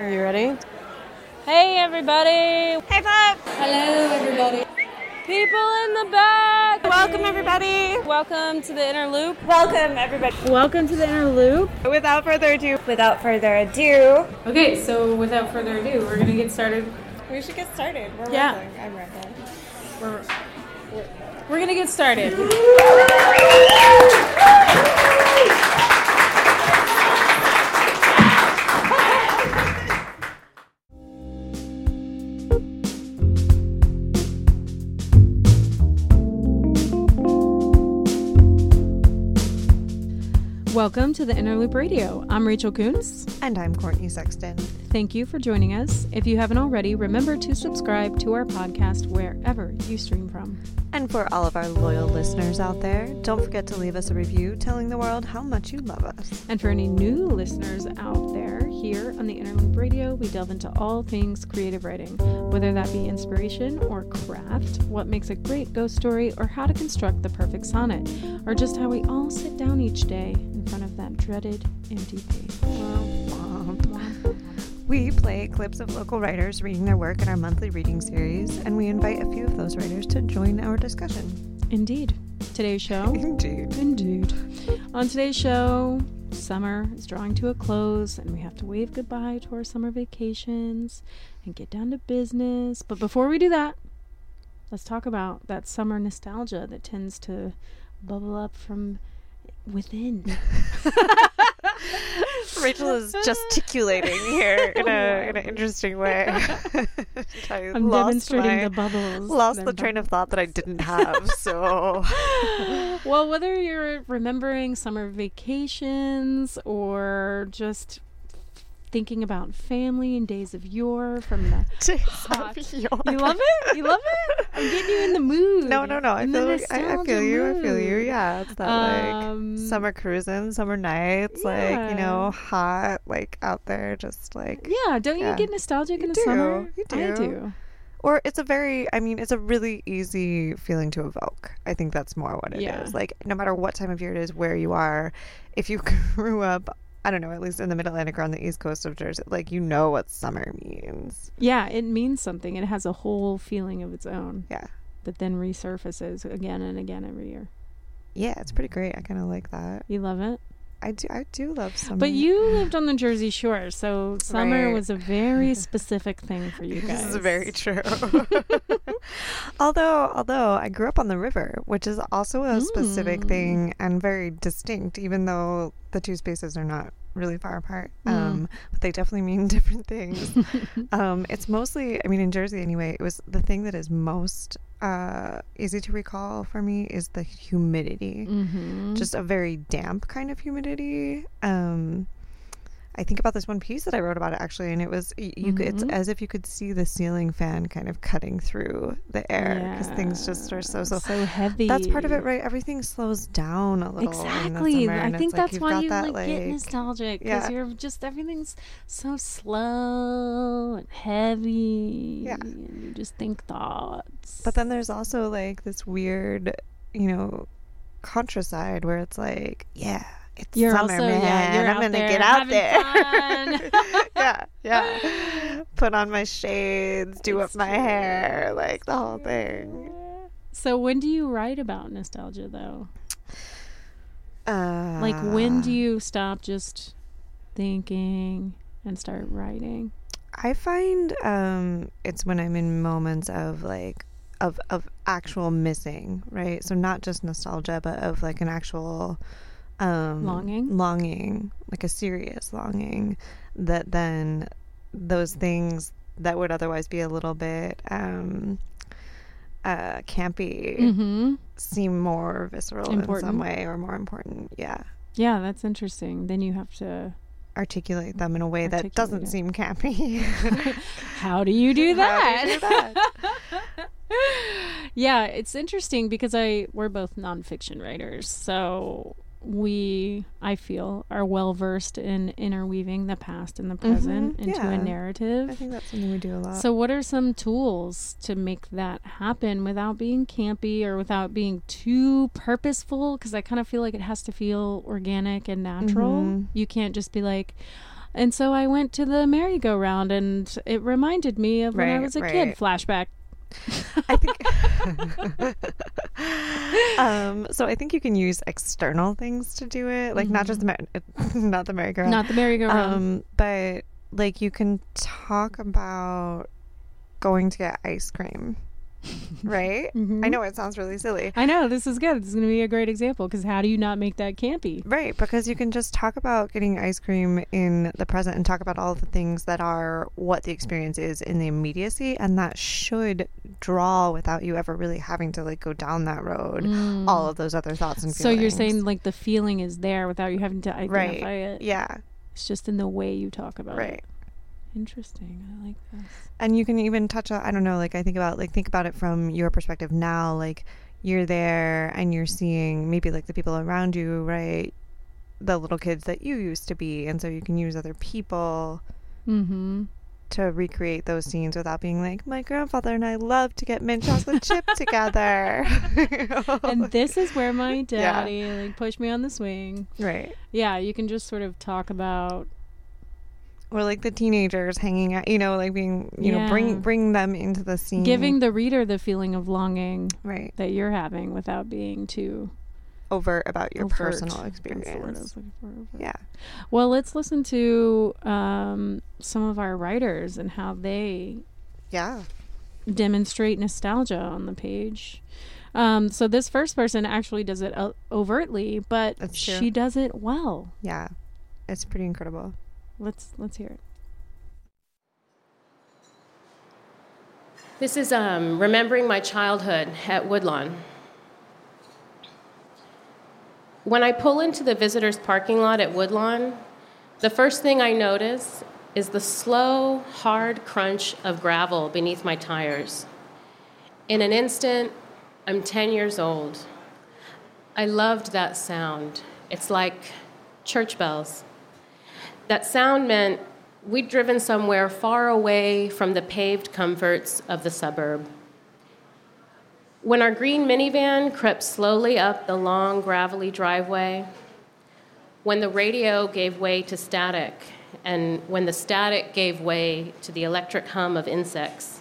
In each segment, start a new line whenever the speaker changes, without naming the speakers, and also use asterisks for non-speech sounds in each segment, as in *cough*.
Are you ready? Hey, everybody.
Hey, Pop.
Hello, everybody. People in the back.
Welcome, everybody.
Welcome to the inner loop.
Welcome, everybody.
Welcome to the inner loop.
Without further ado, without further ado,
Okay, so without further ado, we're gonna get started.
we should get started. We're
Yeah.
rambling. I'm rambling.
We're, we're, we're gonna get started. Welcome to the Inner Loop Radio. I'm Rachel Coons.
And I'm Courtney Sexton.
Thank you for joining us. If you haven't already, remember to subscribe to our podcast wherever you stream from.
And for all of our loyal listeners out there, don't forget to leave us a review telling the world how much you love us.
And for any new listeners out there, here on the Inner Loop Radio, we delve into all things creative writing, whether that be inspiration or craft, what makes a great ghost story, or how to construct the perfect sonnet, or just how we all sit down each day in front of that dreaded empty page.
We play clips of local writers reading their work in our monthly reading series, and we invite a few of those writers to join our discussion.
Indeed. Today's show. *laughs*
Indeed.
Indeed. On today's show, summer is drawing to a close, and we have to wave goodbye to our summer vacations and get down to business. But before we do that, let's talk about that summer nostalgia that tends to bubble up from within. *laughs* *laughs*
Rachel is gesticulating here *laughs* in
Oh,
a in an interesting way. *laughs* I
I'm
lost
demonstrating
my-
the bubbles.
lost the train of thought that I didn't have. So
well, whether you're remembering summer vacations or just thinking about family and days of yore from the *laughs* hot. You love it? You love it? I'm getting you in the mood.
No, no, no. I feel like, I, I feel you. I feel you. Yeah, it's that
Um,
like summer cruising, summer nights, like you know, hot, like out there, just like.
Yeah, don't you get nostalgic
You
in the
do,
summer?
you
I
do.
do.
Or it's a very, I mean, it's a really easy feeling to evoke. I think that's more what it is.
Yeah.
Like, no matter what time of year it is, where you are, if you *laughs* grew up, I don't know, at least in the Mid Atlantic or on the East Coast of Jersey, like, you know what summer means.
Yeah, it means something. It has a whole feeling of its own
Yeah.
that then resurfaces again and again every year.
Yeah, it's pretty great. I kind of like that.
You love it?
I do, I do love summer.
But you lived on the Jersey Shore, so summer
Right.
was a very *laughs* specific thing for you guys.
This is very *laughs* true. *laughs* although, although I grew up on the river, which is also a specific
Mm.
thing and very distinct, even though the two spaces are not really far apart.
Mm.
Um, but they definitely mean *laughs* different things. *laughs* um, it's mostly, I mean, in Jersey anyway, it was the thing that is most uh, easy to recall for me is the humidity
Mm-hmm.
just a very damp kind of humidity. Um, I think about this one piece that I wrote about it actually, and it was you. could It's
mm-hmm.
as if you could see the ceiling fan kind of cutting through the air because things just are so so.
so heavy.
That's part of it, right? Everything slows down a little.
Exactly. I think
it's like
that's why you
that,
like, get nostalgic because
yeah.
you're just everything's so slow and heavy.
Yeah.
and you just think thoughts.
But then there's also like this weird, you know, contra side where it's like, yeah, it's
You're
summer,
also-
man.
yeah, you're
I'm gonna
there
get out there. *laughs* yeah, yeah. *laughs* Put on my shades, do
It's
up my
true.
hair, like the whole thing.
So when do you write about nostalgia though?
Uh,
Like when do you stop just thinking and start writing?
I find um, it's when I'm in moments of like of of actual missing, right? So not just nostalgia, but of like an actual um,
Longing?
longing, like a serious longing. That then those things that would otherwise be a little bit um, uh, campy
Mm-hmm.
seem more visceral in some way or more important. Yeah.
Yeah, that's interesting. Then you have to.
Articulate them in a way that doesn't
it.
seem campy. *laughs* *laughs*
How do you do that?
How do you do that? *laughs*
yeah, it's interesting because I we're both nonfiction writers, so we I feel are well versed in interweaving the past and the present
Mhm,
into a narrative.
I think that's something we do a lot.
So, what are some tools to make that happen without being campy or without being too purposeful? Because I kind of feel like it has to feel organic and natural.
Mhm.
You can't just be like, And so I went to the merry-go-round, and it reminded me of when I was a
right.
kid. Flashback.
I think. um, so I think you can use external things to do it, like not just the mer- *laughs* not the merry-go-round,
Not the merry-go-round.
um, but like you can talk about going to get ice cream, *laughs* right?
Mhm.
I know it sounds really silly,
I know this is good. This is going to be a great example because how do you not make that campy?
Right, because you can just talk about getting ice cream in the present and talk about all the things that are what the experience is in the immediacy, and that should draw without you ever really having to like go down that road. All of those other thoughts and
feelings. So you're saying like the feeling is there without you having to identify
right?
it.
Yeah,
It's just in the way you talk about it.
right.
Interesting. I like this.
And you can even touch on I don't know, like I think about like think about it from your perspective now, like you're there and you're seeing maybe like the people around you, right? The little kids that you used to be, and so you can use other people
Mm-hmm.
to recreate those scenes without being like, my grandfather and I love to get mint chocolate chip *laughs* together.
And *laughs* this is where my
Yeah.
daddy like pushed me on the swing.
right.
Yeah, you can just sort of talk about
Or like the teenagers hanging out, you know, like being, you know, bring bring them into the scene.
giving the reader the feeling of longing
right
that you're having without being too
overt about your
overt.
personal
That's the word I
experience. Yeah.
Well, let's listen to um, some of our writers and how they
Yeah.
demonstrate nostalgia on the page. Um, so this first person actually does it overtly, but she does it well.
Yeah. It's pretty incredible.
Let's let's hear it.
This is um, remembering my childhood at Woodlawn. When I pull into the visitors' parking lot at Woodlawn, the first thing I notice is the slow, hard crunch of gravel beneath my tires. In an instant, I'm 10 years old. I loved that sound. It's like church bells. That sound meant we'd driven somewhere far away from the paved comforts of the suburb. When our green minivan crept slowly up the long, gravelly driveway, when the radio gave way to static, and when the static gave way to the electric hum of insects,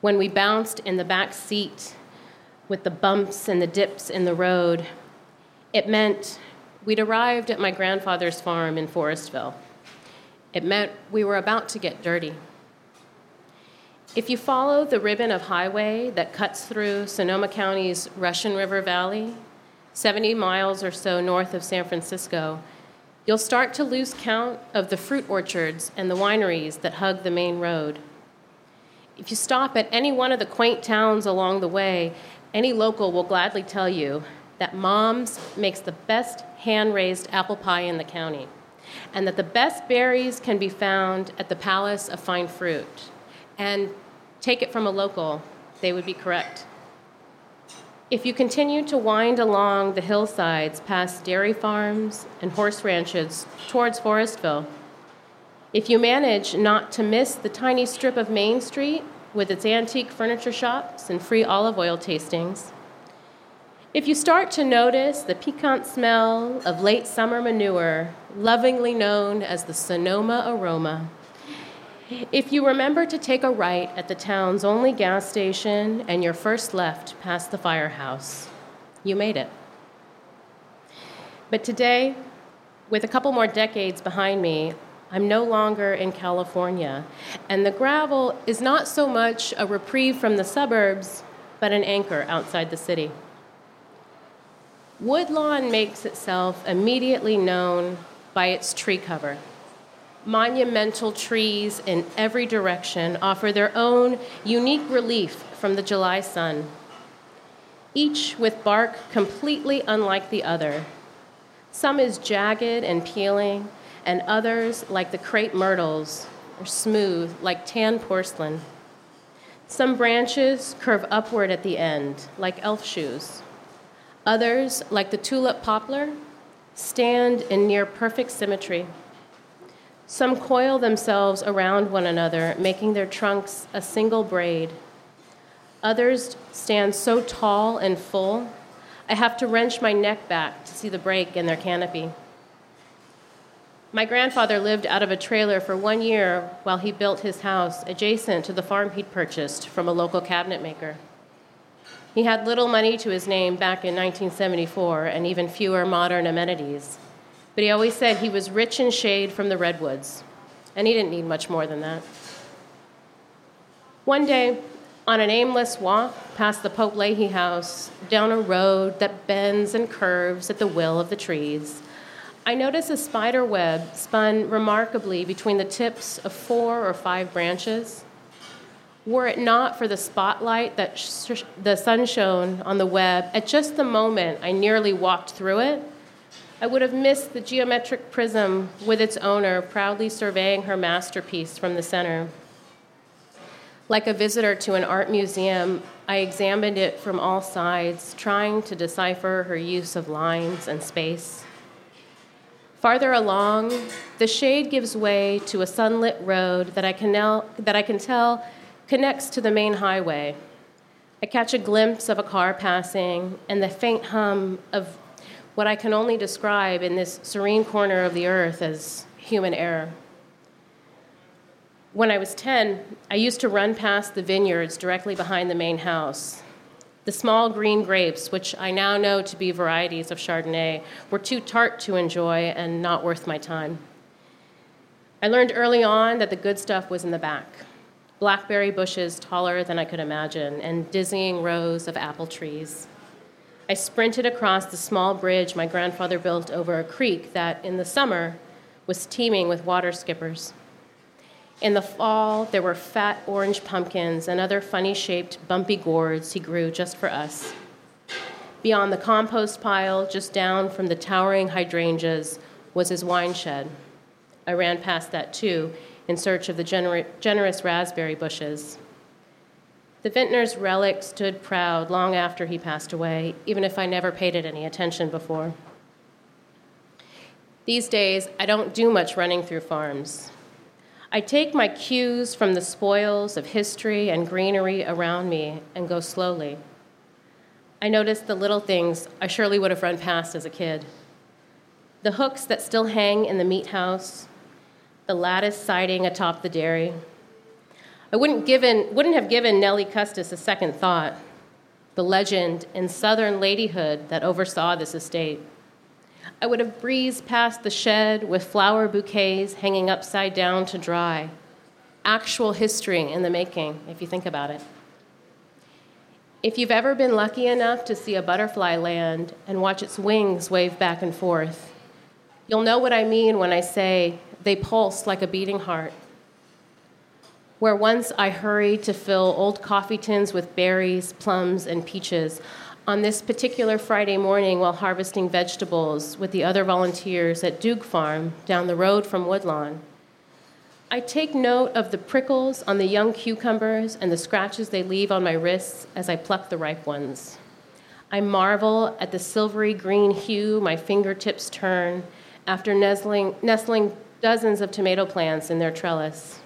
when we bounced in the back seat with the bumps and the dips in the road, it meant we'd arrived at my grandfather's farm in Forestville. It meant we were about to get dirty. If you follow the ribbon of highway that cuts through Sonoma County's Russian River Valley, 70 miles or so north of San Francisco, you'll start to lose count of the fruit orchards and the wineries that hug the main road. If you stop at any one of the quaint towns along the way, any local will gladly tell you that Mom's makes the best hand raised apple pie in the county, and that the best berries can be found at the Palace of Fine Fruit. And take it from a local, they would be correct. If you continue to wind along the hillsides past dairy farms and horse ranches towards Forestville, if you manage not to miss the tiny strip of Main Street with its antique furniture shops and free olive oil tastings, if you start to notice the piquant smell of late summer manure, lovingly known as the Sonoma aroma, if you remember to take a right at the town's only gas station and your first left past the firehouse, you made it. But today, with a couple more decades behind me, I'm no longer in California, and the gravel is not so much a reprieve from the suburbs, but an anchor outside the city. Woodlawn makes itself immediately known by its tree cover. Monumental trees in every direction offer their own unique relief from the July sun, each with bark completely unlike the other. Some is jagged and peeling, and others, like the crepe myrtles, are smooth like tan porcelain. Some branches curve upward at the end, like elf shoes. Others, like the tulip poplar, stand in near perfect symmetry. Some coil themselves around one another, making their trunks a single braid. Others stand so tall and full, I have to wrench my neck back to see the break in their canopy. My grandfather lived out of a trailer for one year while he built his house adjacent to the farm he'd purchased from a local cabinet maker. He had little money to his name back in 1974 and even fewer modern amenities, but he always said he was rich in shade from the redwoods, and he didn't need much more than that. One day, on an aimless walk past the Pope Leighey house, down a road that bends and curves at the will of the trees, I notice a spider web spun remarkably between the tips of four or five branches. Were it not for the spotlight that sh- the sun shone on the web at just the moment I nearly walked through it, I would have missed the geometric prism with its owner proudly surveying her masterpiece from the center. Like a visitor to an art museum, I examined it from all sides, trying to decipher her use of lines and space. Farther along, the shade gives way to a sunlit road that I can, now, that I can tell connects to the main highway. I catch a glimpse of a car passing and the faint hum of what I can only describe in this serene corner of the earth as human error. When I was 10, I used to run past the vineyards directly behind the main house. The small green grapes, which I now know to be varieties of Chardonnay, were too tart to enjoy and not worth my time. I learned early on that the good stuff was in the back blackberry bushes taller than I could imagine, and dizzying rows of apple trees. I sprinted across the small bridge my grandfather built over a creek that, in the summer, was teeming with water skippers. In the fall, there were fat orange pumpkins and other funny shaped, bumpy gourds he grew just for us. Beyond the compost pile, just down from the towering hydrangeas, was his wine shed. I ran past that too, in search of the gener- generous raspberry bushes. The vintner's relic stood proud long after he passed away, even if I never paid it any attention before. These days, I don't do much running through farms. I take my cues from the spoils of history and greenery around me and go slowly. I notice the little things I surely would have run past as a kid the hooks that still hang in the meat house, the lattice siding atop the dairy. I wouldn't, given, wouldn't have given Nellie Custis a second thought, the legend and southern ladyhood that oversaw this estate. I would have breezed past the shed with flower bouquets hanging upside down to dry. Actual history in the making, if you think about it. If you've ever been lucky enough to see a butterfly land and watch its wings wave back and forth, you'll know what I mean when I say they pulse like a beating heart. Where once I hurried to fill old coffee tins with berries, plums, and peaches, on this particular Friday morning while harvesting vegetables with the other volunteers at Duke Farm down the road from Woodlawn. I take note of the prickles on the young cucumbers and the scratches they leave on my wrists as I pluck the ripe ones. I marvel at the silvery green hue my fingertips turn after nestling, nestling dozens of tomato plants in their trellis.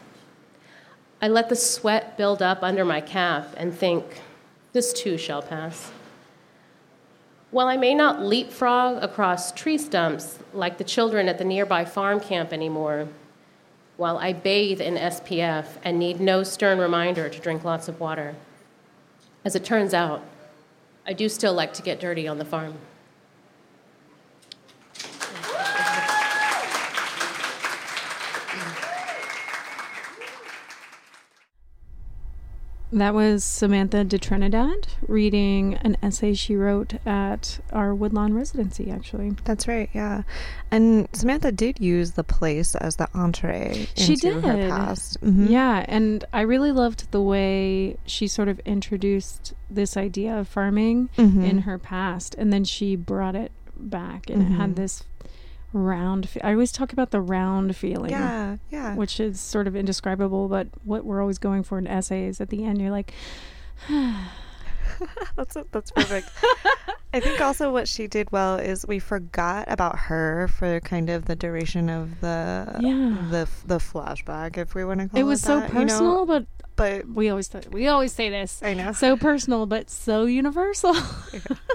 I let the sweat build up under my cap and think, this too shall pass. While I may not leapfrog across tree stumps like the children at the nearby farm camp anymore, while I bathe in SPF and need no stern reminder to drink lots of water, as it turns out, I do still like to get dirty on the farm.
That was Samantha de Trinidad reading an essay she wrote at our Woodlawn residency, actually.
That's right, yeah. And Samantha did use the place as the entree
She
into
did.
her past. Mhm.
Yeah, and I really loved the way she sort of introduced this idea of farming
Mhm.
in her past, and then she brought it back, and it
Mhm.
had this round. Fe- I always talk about the round feeling.
Yeah, yeah.
Which is sort of indescribable, but what we're always going for in essays at the end, you're like, *laughs*
that's that's perfect. I think also what she did well is we forgot about her for kind of the duration of the
Yeah.
the the flashback, if we want to call it.
it was so
that, you know?
personal, but
but
we always th- we always say this.
I know.
So personal, but so universal.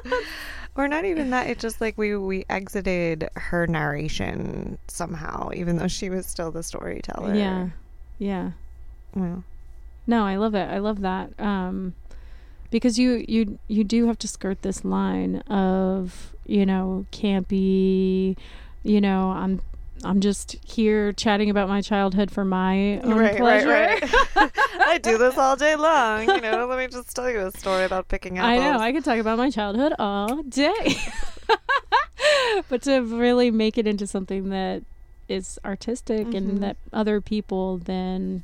*laughs*
Or not even that. It just like we we exited her narration somehow, even though she was still the storyteller.
Yeah. Yeah.
Well,
No, I love it. I love that. Um because you you you do have to skirt this line of, you know, campy, you know, I'm I'm just here chatting about my childhood for my own
right, right,
pleasure.
right. *laughs* I do this all day long. You know, *laughs* let me just tell you a story about picking
I know. I could talk about my childhood all day. *laughs* but to really make it into something that is artistic
Mhm.
and that other people then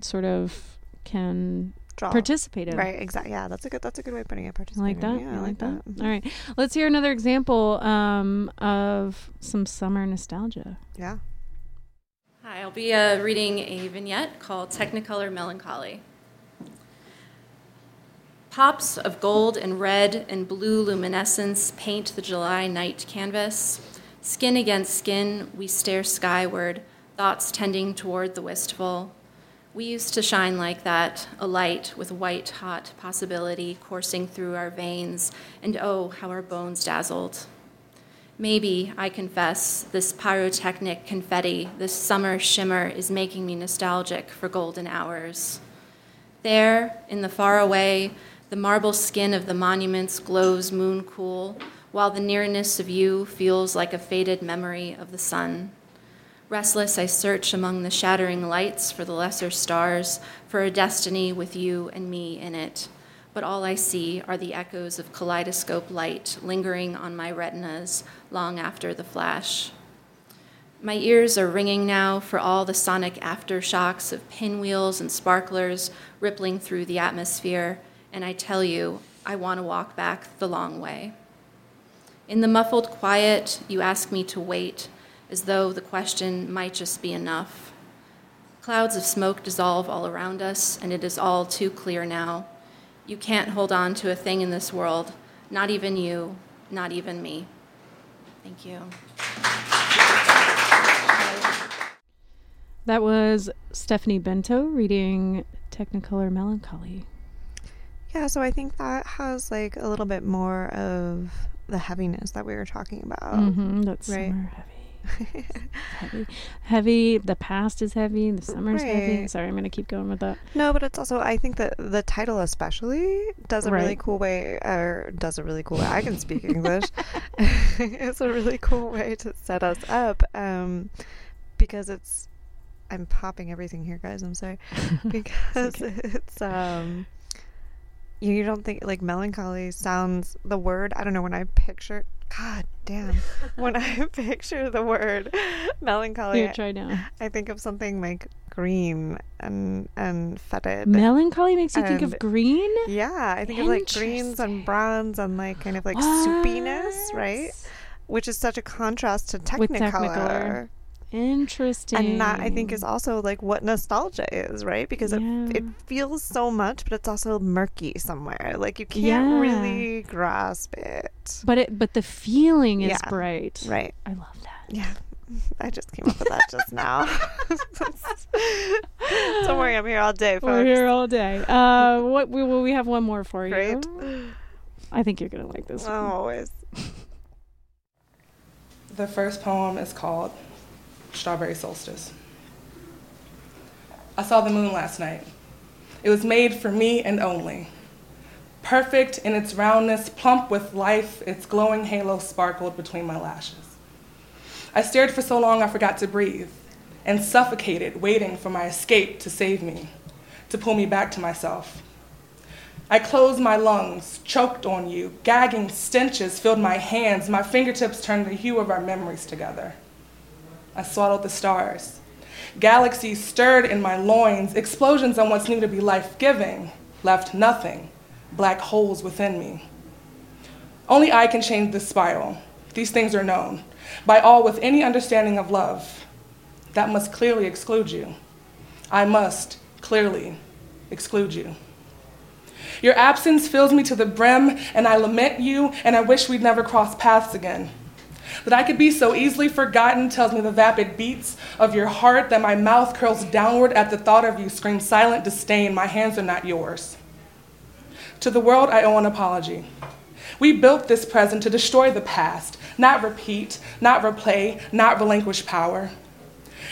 sort of can
Draw.
participate in.
Right, exactly. Yeah, that's a good. That's a good way of putting it.
I like that.
Yeah,
I like that.
Mhm.
All right. Let's hear another example um, of some summer nostalgia.
Yeah.
Hi, I'll be uh, reading a vignette called Technicolor Melancholy. Pops of gold and red and blue luminescence paint the July night canvas. Skin against skin, we stare skyward, thoughts tending toward the wistful. We used to shine like that, a light with white hot possibility coursing through our veins, and oh, how our bones dazzled. Maybe, I confess, this pyrotechnic confetti, this summer shimmer is making me nostalgic for golden hours. There, in the far away, the marble skin of the monuments glows moon cool, while the nearness of you feels like a faded memory of the sun. Restless, I search among the shattering lights for the lesser stars, for a destiny with you and me in it. But all I see are the echoes of kaleidoscope light lingering on my retinas long after the flash. My ears are ringing now for all the sonic aftershocks of pinwheels and sparklers rippling through the atmosphere, and I tell you, I want to walk back the long way. In the muffled quiet, you ask me to wait, as though the question might just be enough. Clouds of smoke dissolve all around us, and it is all too clear now. You can't hold on to a thing in this world, not even you, not even me. Thank you.
That was Stephanie Bento reading Technicolor Melancholy.
Yeah. So I think that has like a little bit more of the heaviness that we were talking about.
mm-hmm, that's
right.
Heavy. heavy. The past is heavy. The summer's heavy. Sorry, I'm going to keep going with that.
No, but it's also I think that the title especially does a really cool way or does a really cool way. I can speak *laughs* English. *laughs* it's a really cool way to set us up. Um because it's I'm popping everything here, guys, I'm sorry. *laughs* Because
okay.
it's um you, you don't think like melancholy sounds the word I don't know when I picture God damn. when I *laughs* picture the word melancholy
Here, try now.
I think of something like green and and fetid.
Melancholy makes you think of green?
yeah, I think of like greens and browns and like kind of like soupiness, right? Which is such a contrast to Technicolor.
Technicolor. Interesting.
And that I think is also like what nostalgia is, right? Because it it feels so much, but it's also murky somewhere. Like you can't
Yeah.
really grasp it.
But it but the feeling is
Yeah.
bright.
Right.
I love that.
Yeah. I just came up with that just now. *laughs* Don't worry, I'm here all day, folks.
We're here all day. Uh, what we well, we have one more for you.
Great.
I think you're gonna like this.
Oh,
one.
always.
The first poem is called Strawberry Solstice. I saw the moon last night. It was made for me and only. Perfect in its roundness, plump with life, its glowing halo sparkled between my lashes. I stared for so long I forgot to breathe and suffocated, waiting for my escape to save me, to pull me back to myself. I closed my lungs, choked on you. Gagging stenches filled my hands. My fingertips turned the hue of our memories together. I swallowed the stars. Galaxies stirred in my loins. Explosions on what's new to be life giving left nothing, black holes within me. Only I can change this spiral. These things are known by all with any understanding of love. That must clearly exclude you. I must clearly exclude you. Your absence fills me to the brim, and I lament you, and I wish we'd never cross paths again. That I could be so easily forgotten tells me the vapid beats of your heart, that my mouth curls downward at the thought of you, scream silent disdain, my hands are not yours. To the world, I owe an apology. We built this present to destroy the past, not repeat, not replay, not relinquish power.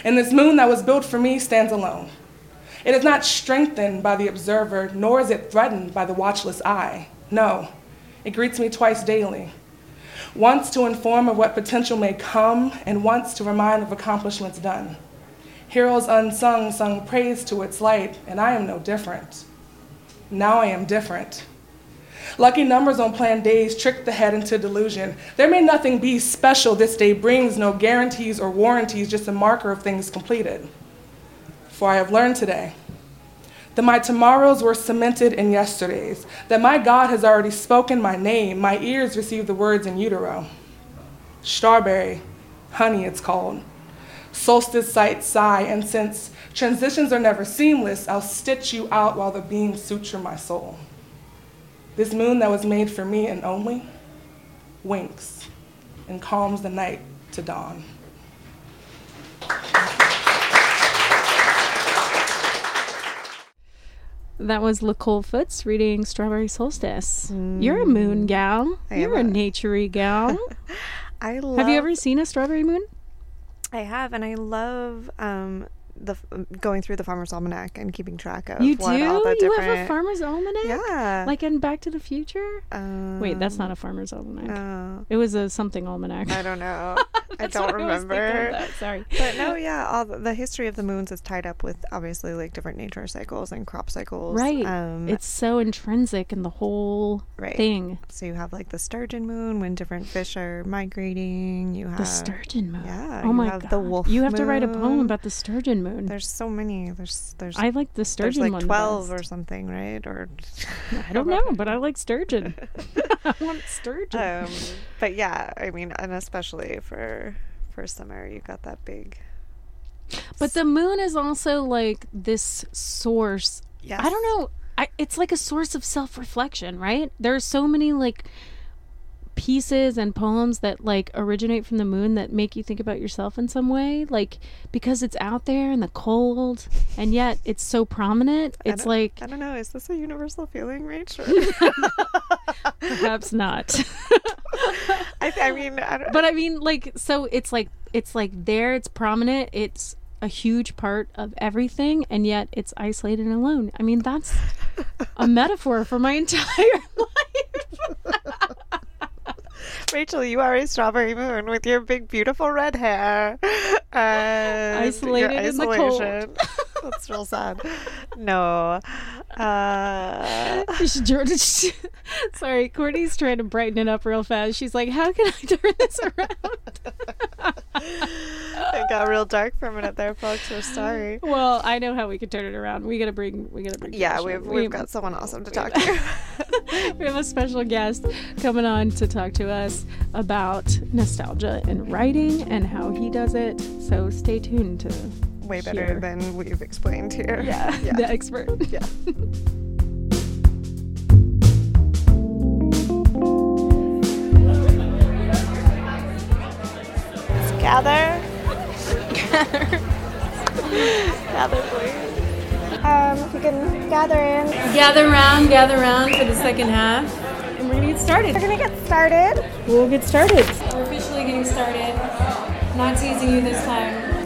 And this moon that was built for me stands alone. It is not strengthened by the observer, nor is it threatened by the watchless eye. No, it greets me twice daily. Once to inform of what potential may come, and once to remind of accomplishments done. Heroes unsung sung praise to its light, and I am no different. Now I am different. Lucky numbers on planned days trick the head into delusion. There may nothing be special this day brings, no guarantees or warranties, just a marker of things completed. For I have learned today that my tomorrows were cemented in yesterdays, that my God has already spoken my name, my ears receive the words in utero. Strawberry, honey, it's called. Solstice sight, sigh, and since transitions are never seamless, I'll stitch you out while the beams suture my soul. This moon that was made for me and only winks and calms the night to dawn.
That was LaCole Foots reading Strawberry Solstice. You're a moon gal.
Mm. I
You're a
a-
naturey gal. *laughs*
I love.
Have you ever seen a strawberry moon?
I have, and I love um the going through the Farmer's Almanac and keeping track of
You do?
the
You
different.
have a farmer's almanac?
yeah.
Like in Back to the Future?
um,
Wait, that's not a farmer's almanac.
No,
It was a something almanac.
I don't know. *laughs* I don't
what I
remember.
Sorry.
But no, yeah, all the, the history of the moons is tied up with obviously like different nature cycles and crop cycles.
Right.
Um,
it's so intrinsic in the whole
right.
thing.
So you have like the sturgeon moon when different fish are migrating. You have
The sturgeon moon.
yeah,
Oh my
have
god.
the wolf
you have to write a poem about the sturgeon moon.
There's so many. There's there's
I like the
there's
sturgeon
like
one. the
twelve or something, right? Or *laughs*
I don't know, but I like sturgeon. *laughs* *laughs* I want sturgeon.
um, but yeah, I mean, and especially for for summer, you got that big.
But the moon is also like this source.
Yeah.
I don't know. I, it's like a source of self reflection, right? There are so many like pieces and poems that like originate from the moon that make you think about yourself in some way like because it's out there in the cold and yet it's so prominent it's
don't-
like
I don't know. Is this a universal feeling, Rachel?
perhaps not *laughs*
I, th- I mean, I don't,
but i mean like so it's like it's like there it's prominent it's a huge part of everything and yet it's isolated and alone i mean that's a metaphor for my *laughs* entire life
Rachel, you are a strawberry moon with your big, beautiful red hair. *laughs* And
Isolated
your
in the cold. *laughs*
isolation. *laughs* That's real sad. No. Uh, *laughs*
sorry, Courtney's trying to brighten it up real fast. She's like, "How can I turn this around?"
it got real dark for a minute there, folks. We're sorry.
well, I know how we can turn it around. We gotta bring, we gotta bring.
Yeah, we've, we've
We-
got someone awesome to *laughs* talk to.
we have a special guest coming on to talk to us about nostalgia and writing and how he does it. So stay tuned to
Way better
Here.
than we've explained here.
yeah, *laughs*
Yeah.
the expert.
yeah. Gather. Gather, *laughs* please. Um, if you can gather in.
Gather round, gather round for the second half, and we're gonna get started.
We're gonna get started.
We'll get started.
We're officially getting started. Not teasing you this time.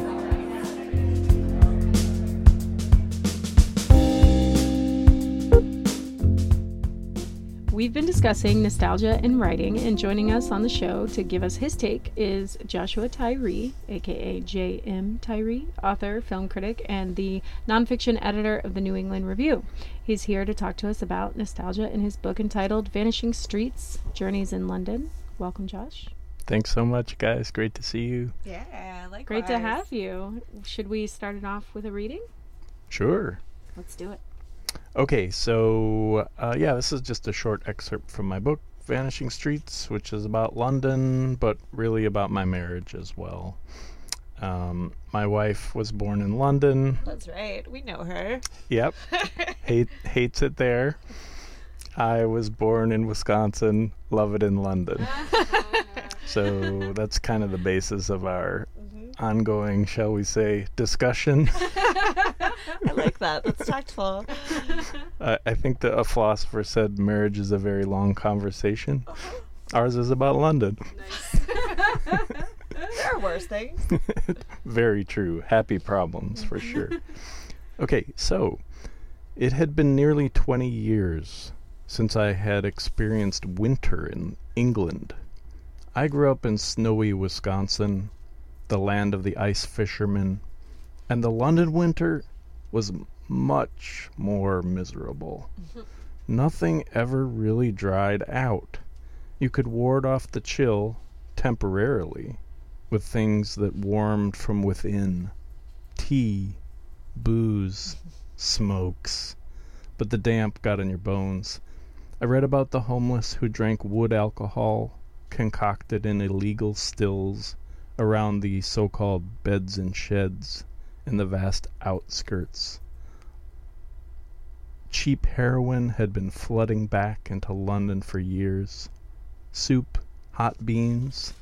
We've been discussing nostalgia in writing, and joining us on the show to give us his take is Joshua Tyree, aka J.M. Tyree, author, film critic, and the nonfiction editor of the New England Review. He's here to talk to us about nostalgia in his book entitled Vanishing Streets Journeys in London. Welcome, Josh.
Thanks so much, guys. Great to see you.
Yeah, like
Great to have you. Should we start it off with a reading?
Sure.
Let's do it.
Okay, so uh, yeah, this is just a short excerpt from my book, Vanishing Streets, which is about London, but really about my marriage as well. Um, my wife was born in London.
That's right. We know her.
Yep. *laughs* Hate, hates it there. I was born in Wisconsin, love it in London. *laughs* so that's kind of the basis of our ongoing, shall we say, discussion. *laughs* *laughs*
I like that. That's tactful.
I I think that a philosopher said marriage is a very long conversation. Uh-huh. Ours is about London. *laughs*
There are worse things. *laughs*
Very true. Happy problems for sure. Okay, so it had been nearly 20 years since I had experienced winter in England. I grew up in snowy Wisconsin, the land of the ice fishermen, and the London winter was much more miserable. Mm-hmm. Nothing ever really dried out. You could ward off the chill temporarily with things that warmed from within tea, booze, smokes. But the damp got in your bones. I read about the homeless who drank wood alcohol concocted in illegal stills around the so called beds and sheds in the vast outskirts. Cheap heroin had been flooding back into London for years. Soup, hot beans,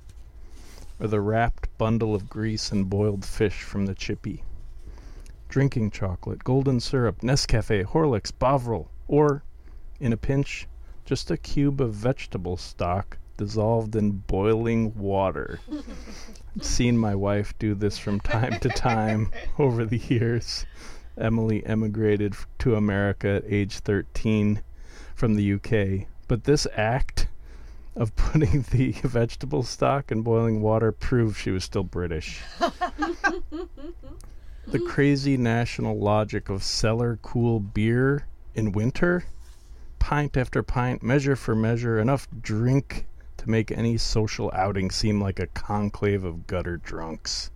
or the wrapped bundle of grease and boiled fish from the chippy. Drinking chocolate, golden syrup, Nescafe, Horlicks, Bovril, or, in a pinch, just a cube of vegetable stock dissolved in boiling water. I've seen my wife do this from time to time *laughs* over the years. Emily emigrated to America at age 13 from the UK, but this act of putting the *laughs* vegetable stock in boiling water proved she was still British. the crazy national logic of cellar cool beer in winter, pint after pint, measure for measure, enough drink to make any social outing seem like a conclave of gutter drunks.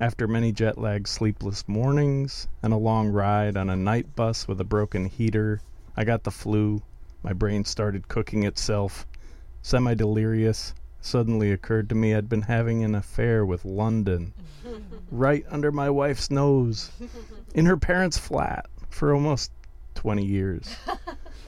After many jet lagged sleepless mornings and a long ride on a night bus with a broken heater, I got the flu. My brain started cooking itself. Semi delirious, suddenly occurred to me I'd been having an affair with London. *laughs* right under my wife's nose. In her parents' flat for almost 20 years.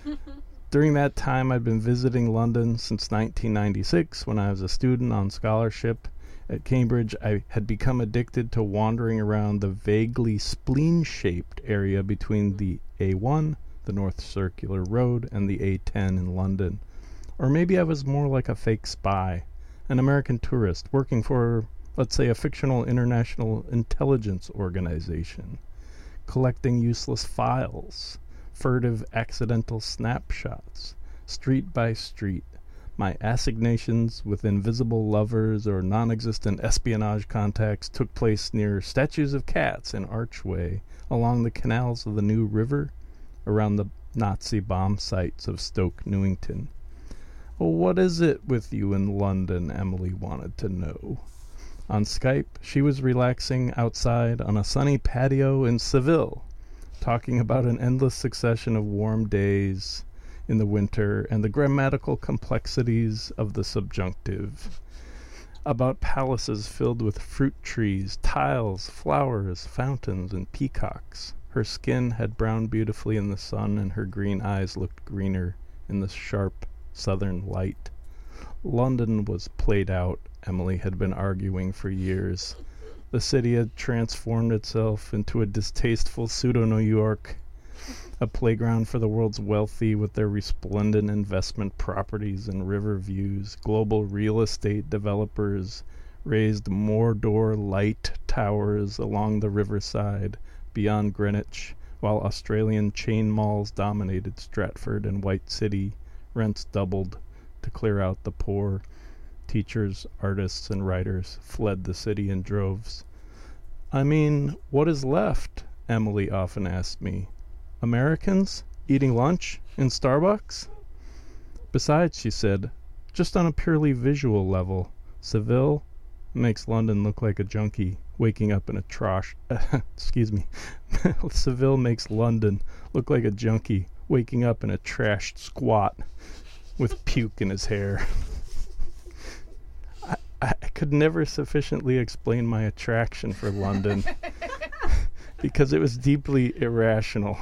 *laughs* During that time, I'd been visiting London since 1996 when I was a student on scholarship at Cambridge. I had become addicted to wandering around the vaguely spleen shaped area between the A1, the North Circular Road, and the A10 in London. Or maybe I was more like a fake spy, an American tourist working for, let's say, a fictional international intelligence organization, collecting useless files furtive accidental snapshots, street by street, my assignations with invisible lovers or non existent espionage contacts took place near statues of cats in Archway, along the canals of the New River, around the Nazi bomb sites of Stoke Newington. Well, what is it with you in London? Emily wanted to know. On Skype, she was relaxing outside on a sunny patio in Seville talking about an endless succession of warm days in the winter and the grammatical complexities of the subjunctive. About palaces filled with fruit trees, tiles, flowers, fountains, and peacocks. Her skin had browned beautifully in the sun, and her green eyes looked greener in the sharp southern light. London was played out, Emily had been arguing for years. The city had transformed itself into a distasteful pseudo New York, a playground for the world's wealthy with their resplendent investment properties and river views. Global real estate developers raised Mordor light towers along the riverside beyond Greenwich, while Australian chain malls dominated Stratford and White City. Rents doubled to clear out the poor. Teachers, artists, and writers fled the city in droves. I mean, what is left? Emily often asked me. Americans? Eating lunch? In Starbucks? Besides, she said, just on a purely visual level, Seville makes London look like a junkie waking up in a trosh. *laughs* excuse me. *laughs* Seville makes London look like a junkie waking up in a trashed squat with puke in his hair. *laughs* I, I could never sufficiently explain my attraction for London *laughs* *laughs* because it was deeply irrational.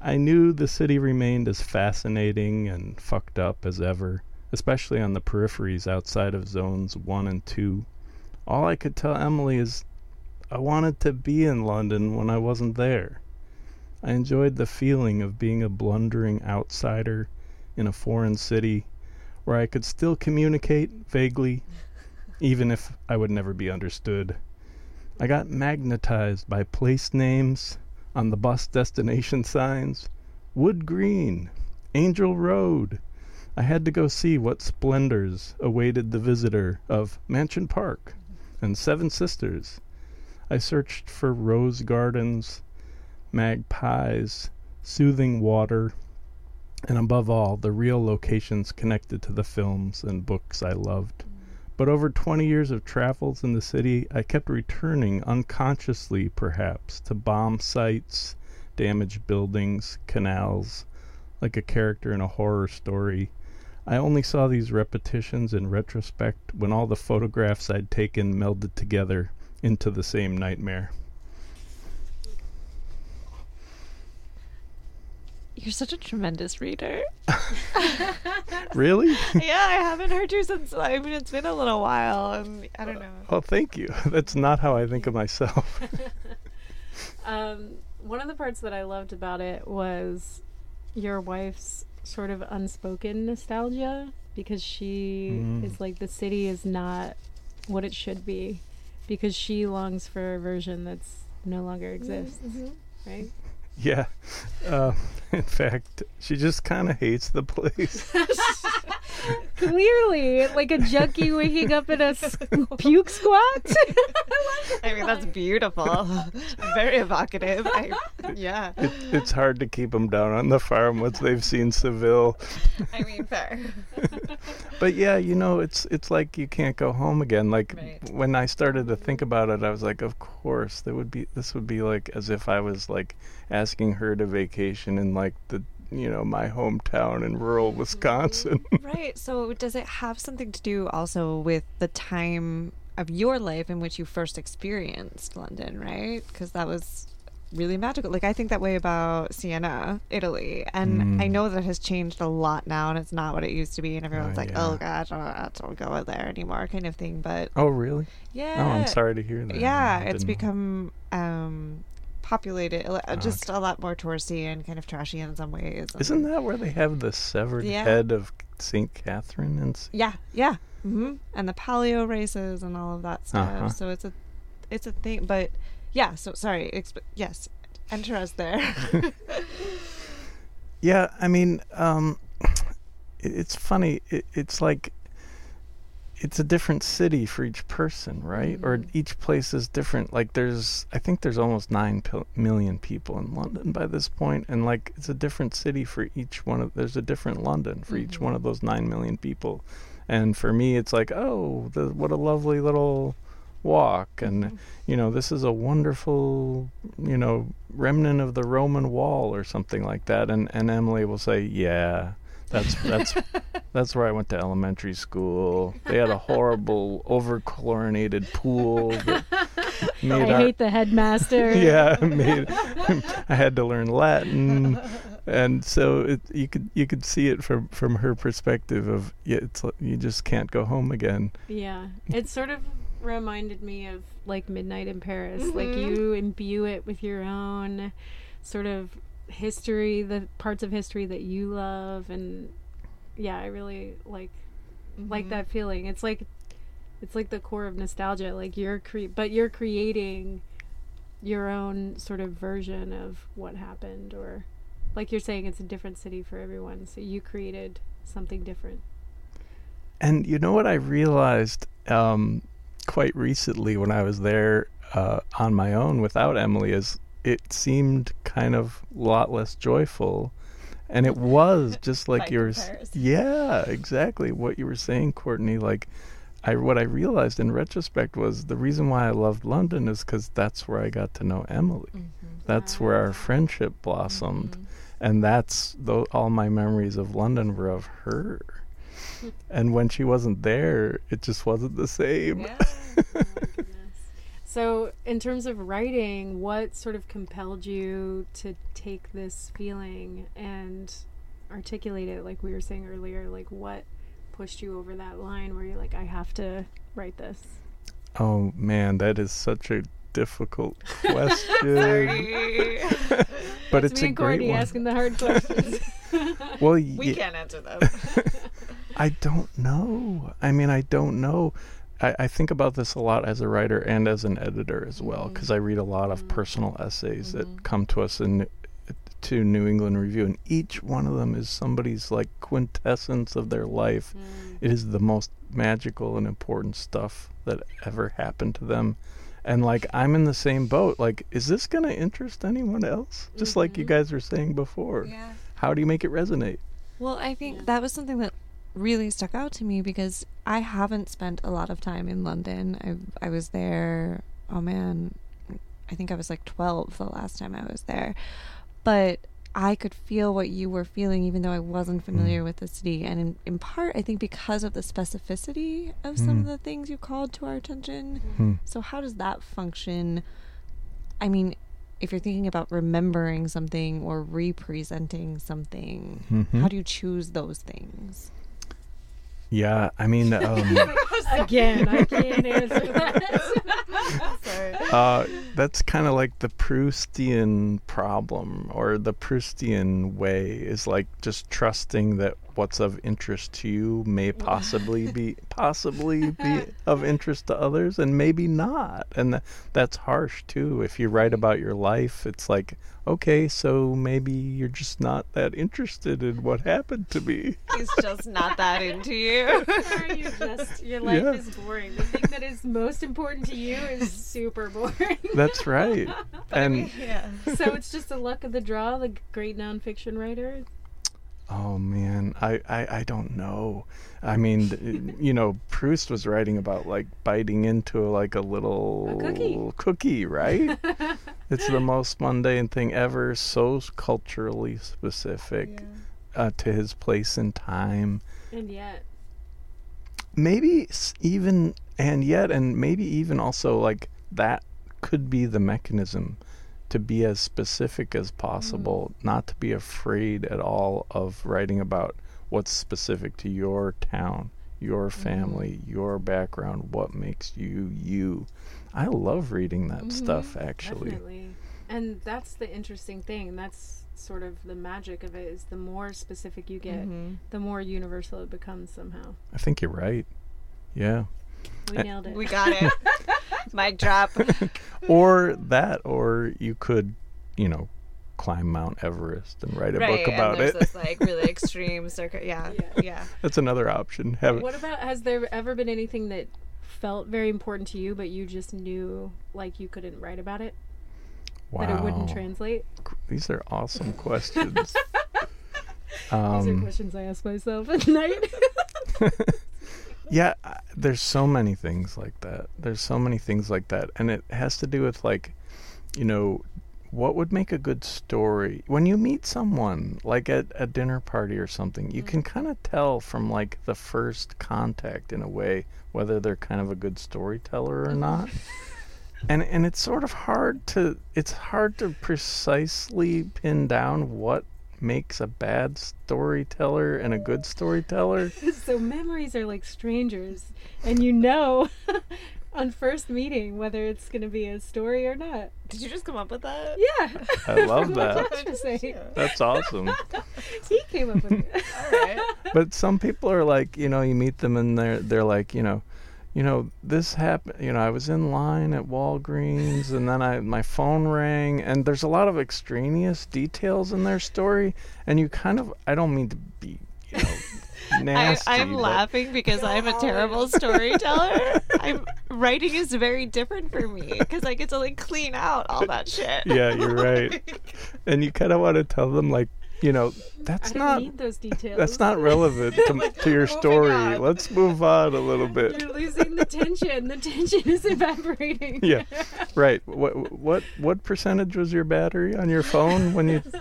I knew the city remained as fascinating and fucked up as ever, especially on the peripheries outside of zones 1 and 2. All I could tell Emily is I wanted to be in London when I wasn't there. I enjoyed the feeling of being a blundering outsider in a foreign city where I could still communicate vaguely, even if I would never be understood. I got magnetized by place names on the bus destination signs Wood Green, Angel Road. I had to go see what splendors awaited the visitor of Mansion Park and Seven Sisters. I searched for rose gardens, magpies, soothing water, and above all, the real locations connected to the films and books I loved. But over 20 years of travels in the city, I kept returning unconsciously, perhaps, to bomb sites, damaged buildings, canals, like a character in a horror story. I only saw these repetitions in retrospect when all the photographs I'd taken melded together into the same nightmare.
You're such a tremendous reader. *laughs*
Really? *laughs*
yeah, I haven't heard you since. I mean, it's been a little while, and I don't know.
Well, thank you. *laughs* That's not how I think of myself.
Um, one of the parts that I loved about it was your wife's sort of unspoken nostalgia because she
Mm.
is like the city is not what it should be because she longs for a version that's no longer exists, right? *laughs*
yeah. Uh, *laughs* in fact, she just kind of hates the place. *laughs* *laughs*
Clearly, like a junkie waking up in a puke squat. *laughs*
I mean, that's beautiful. *laughs* Very evocative. I, yeah.
It, it's hard to keep them down on the farm once they've seen Seville.
I mean, fair.
But yeah, you know, it's it's like you can't go home again. Like
Right.
when I started to think about it, I was like, of course, that would be this would be like as if I was like asking her to vacation in like the you know my hometown in rural Wisconsin. *laughs*
Right. So, does it have something to do also with the time of your life in which you first experienced London, right? Because that was really magical. Like, I think that way about Siena, Italy. And I
Mm.
know that has changed a lot now, and it's not what it used to be. And everyone's
Oh,
like,
yeah.
oh, gosh, I don't go there anymore, kind of thing. But
oh, really?
yeah.
Oh, I'm sorry to hear that.
Yeah, it's become um, populated,
Ah,
just a lot more touristy and kind of trashy in some ways.
Isn't that where they have the severed
Yeah.
head of Saint Catherine? And
Yeah, yeah. hmm And the Palio races and all of that stuff.
Uh-huh.
So it's a, it's a thing. But yeah. So sorry. Exp- yes, enter us there. *laughs*
Yeah, I mean, um, it, it's funny. It, it's like it's a different city for each person, right? Or
Mm-hmm.
each place is different. Like there's, I think there's almost nine pil- million people in London by this point, and like it's a different city for each one of. There's a different London for each
Mm-hmm.
one of those nine million people, and for me, it's like, oh, the, what a lovely little walk and
Mm-hmm.
you know this is a wonderful you know remnant of the roman wall or something like that and and emily will say yeah that's that's *laughs* that's where i went to elementary school they had a horrible over chlorinated pool that made
I
our,
hate the headmaster. *laughs*
yeah made i had to learn latin and so it, you could you could see it from from her perspective of yeah it's you just can't go home again
Yeah. It sort of reminded me of like Midnight in Paris. Like mm-hmm. you imbue it with your own sort of history, the parts of history that you love and yeah, I really like like that feeling. It's like it's like the core of nostalgia. Like you're cre- but you're creating your own sort of version of what happened or like you're saying it's a different city for everyone. So you created something different.
And you know what I realized um, quite recently when I was there uh, on my own without Emily is it seemed kind of a lot less joyful. And it was *laughs* just like
By
you were, yeah, exactly what you were saying, Courtney. Like, I what I realized in retrospect was the reason why I loved London is because that's where I got to know Emily. Mm-hmm. That's ah. where our friendship blossomed, mm-hmm. and that's tho- all my memories of London were of her. Hmm. and when she wasn't there, it just wasn't the same. *laughs*
So, in terms of writing, what sort of compelled you to take this feeling and articulate it, like we were saying earlier? Like, what pushed you over that line where you're like, I have to write this?
Oh man, that is such a difficult *laughs* question. *laughs* But
It's
it's
me
a
and
great
Courtney
one.
asking the hard *laughs* questions.
Well,
we
ye-
can't answer them.
I don't know. I mean, I don't know. I, I think about this a lot as a writer and as an editor as well,
Mm-hmm.
because I read a lot of personal essays that come to us in to New England Review, and each one of them is somebody's like quintessence of their life.
Mm.
It is the most magical and important stuff that ever happened to them. And like I'm in the same boat. Like, is this gonna interest anyone else? Just like you guys were saying before.
Mm-hmm. yeah.
How do you make it resonate?
Well, I think that was something that really stuck out to me because I haven't spent a lot of time in London. I I was there. Oh man, I think I was like twelve the last time I was there, but I could feel what you were feeling, even though I wasn't familiar with the city. And in, in part, I think because of the specificity of some of
Mm.
the things you called to our attention.
Hmm.
So, how does that function? I mean, if you're thinking about remembering something or representing something,
Mhm.
how do you choose those things?
Yeah, I mean, *laughs* um,
Again, I can't answer that. *laughs*
Sorry.
uh, that's kind of like the Proustian problem or the Proustian way is like just trusting that what's of interest to you may *laughs* possibly be possibly be of interest to others and maybe not. And th- that's harsh too. If you write about your life, it's like, okay, so maybe you're just not that interested in what happened to me. *laughs*
He's just not that into you. *laughs*
Or you just your life
Yeah.
is boring. The thing that is most important to you is super boring.
That's right. And
yeah.
so it's just the luck of the draw, the great nonfiction writer.
Oh man, I, I, I don't know. I mean, *laughs* you know, Proust was writing about like biting into like a little
cookie.
cookie, right? *laughs* it's the most mundane thing ever, so culturally specific uh, to his place and time.
And yet,
Maybe even and yet and maybe even also like that could be the mechanism to be as specific as possible, mm. not to be afraid at all of writing about what's specific to your town, your family, mm-hmm. your background, what makes you you. I love reading that mm-hmm. stuff actually.
definitely. And that's the interesting thing. That's sort of the magic of it is the more specific you get, mm-hmm. the more universal it becomes somehow.
I think you're right. Yeah.
We
Uh,
nailed it.
We got it. *laughs* Mic drop.
or that or you could, you know, climb Mount Everest and write a book about
and
it.
there's this like really *laughs* extreme circuit. Yeah, yeah.
That's another option. Have
What about has there ever been anything that felt very important to you but you just knew like you couldn't write about it?
wow.
That it wouldn't translate?
These are awesome questions. *laughs*
These are
um,
questions I ask myself at night.
Yeah, I- there's so many things like that. There's so many things like that, and it has to do with like, you know, what would make a good story when you meet someone like at a dinner party or something. You can mm-hmm. kind of tell from like the first contact in a way whether they're kind of a good storyteller or mm-hmm. not. and and it's sort of hard to it's hard to precisely pin down what makes a bad storyteller and a good storyteller. *laughs*
so memories are like strangers and you know *laughs* on first meeting whether it's going to be a story or not.
Did you just come up with that?
Yeah.
I love that.
What say.
That's awesome. *laughs*
He came up with it.
All right.
But some people are like, you know, you meet them and they're they're like, you know, you know, this happened. You know, I was in line at Walgreens and then I my phone rang and there's a lot of extraneous details in their story and you kind of I don't mean to be, you know, *laughs*
I,
nasty.
I'm
but-
laughing because I'm a *laughs* terrible storyteller. I'm writing is very different for me because I get to like clean out all that shit.
Yeah, you're right. *laughs* and you kind of want to tell them like, you know, that's
I don't need those details.
that's not relevant to, *laughs* to your story.
on.
Let's move on a little bit.
You're losing the tension. The tension is evaporating.
Yeah, right. What what what percentage was your battery on your phone when you? *laughs*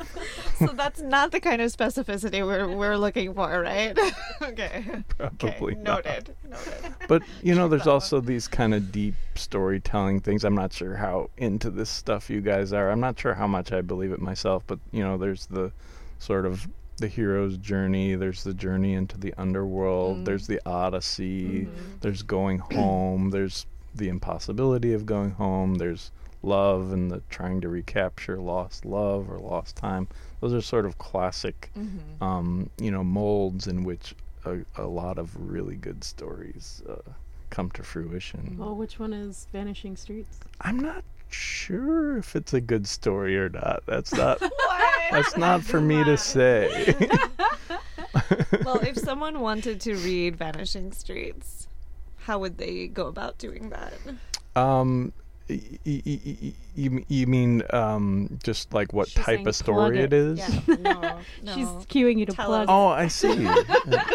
So that's not the kind of specificity we're we're looking for, right? *laughs* okay.
Probably
okay.
not.
Noted. Noted.
But you know, there's also these kind of deep storytelling things. I'm not sure how into this stuff you guys are. I'm not sure how much I believe it myself. But you know, there's the sort of the hero's journey. There's the journey into the underworld. There's the Odyssey. There's going *clears throat* home. There's the impossibility of going home. There's love and the trying to recapture lost love or lost time. Those are sort of classic,
Mm-hmm.
um, you know, molds in which a, a lot of really good stories uh, come to fruition.
Well, which one is Vanishing Streets?
I'm not sure if it's a good story or not. That's not. *laughs* That's not for me to say.
well, if *laughs* someone wanted to read Vanishing Streets, how would they go about doing that?
Um, y- y- y- y- you you mean um just like what
She's
type of story
plug
it
it.
is?
Yeah, no, *laughs* no.
She's cueing you to
Tell
plug.
us.
Oh, I see.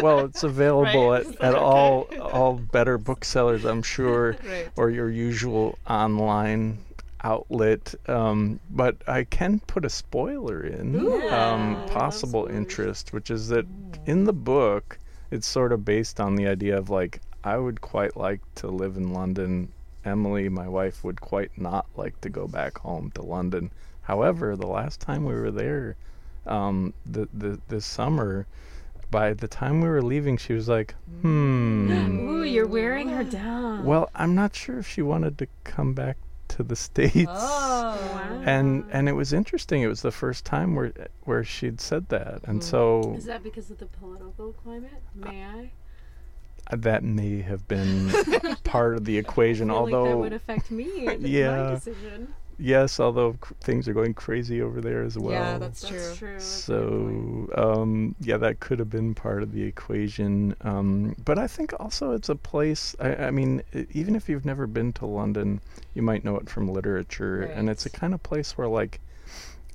well, it's available
Right.
at, at all all better booksellers, I'm sure,
Right.
or your usual online outlet. Um, but I can put a spoiler in, um, possible interest, which is that in the book, it's sort of based on the idea of like I would quite like to live in London. Emily, my wife, would quite not like to go back home to London. However, the last time we were there, um, the, the this summer, by the time we were leaving, she was like, "Hmm." *gasps*
Ooh, you're wearing her down.
well, I'm not sure if she wanted to come back to the states.
Oh, wow.
And and it was interesting. It was the first time where where she'd said that, and hmm. so
is that because of the political climate? May I?
Uh, that may have been *laughs* part of the equation.
I feel like that
although
would affect me. *laughs* and
Yeah.
My decision.
yes, although c- things are going crazy over there as well.
yeah, that's,
That's
true.
true. that's a good point.
So um, yeah, that could have been part of the equation. Um, but I think also it's a place. I, I mean, even if you've never been to London, you might know it from literature, and it's a kind of place where like.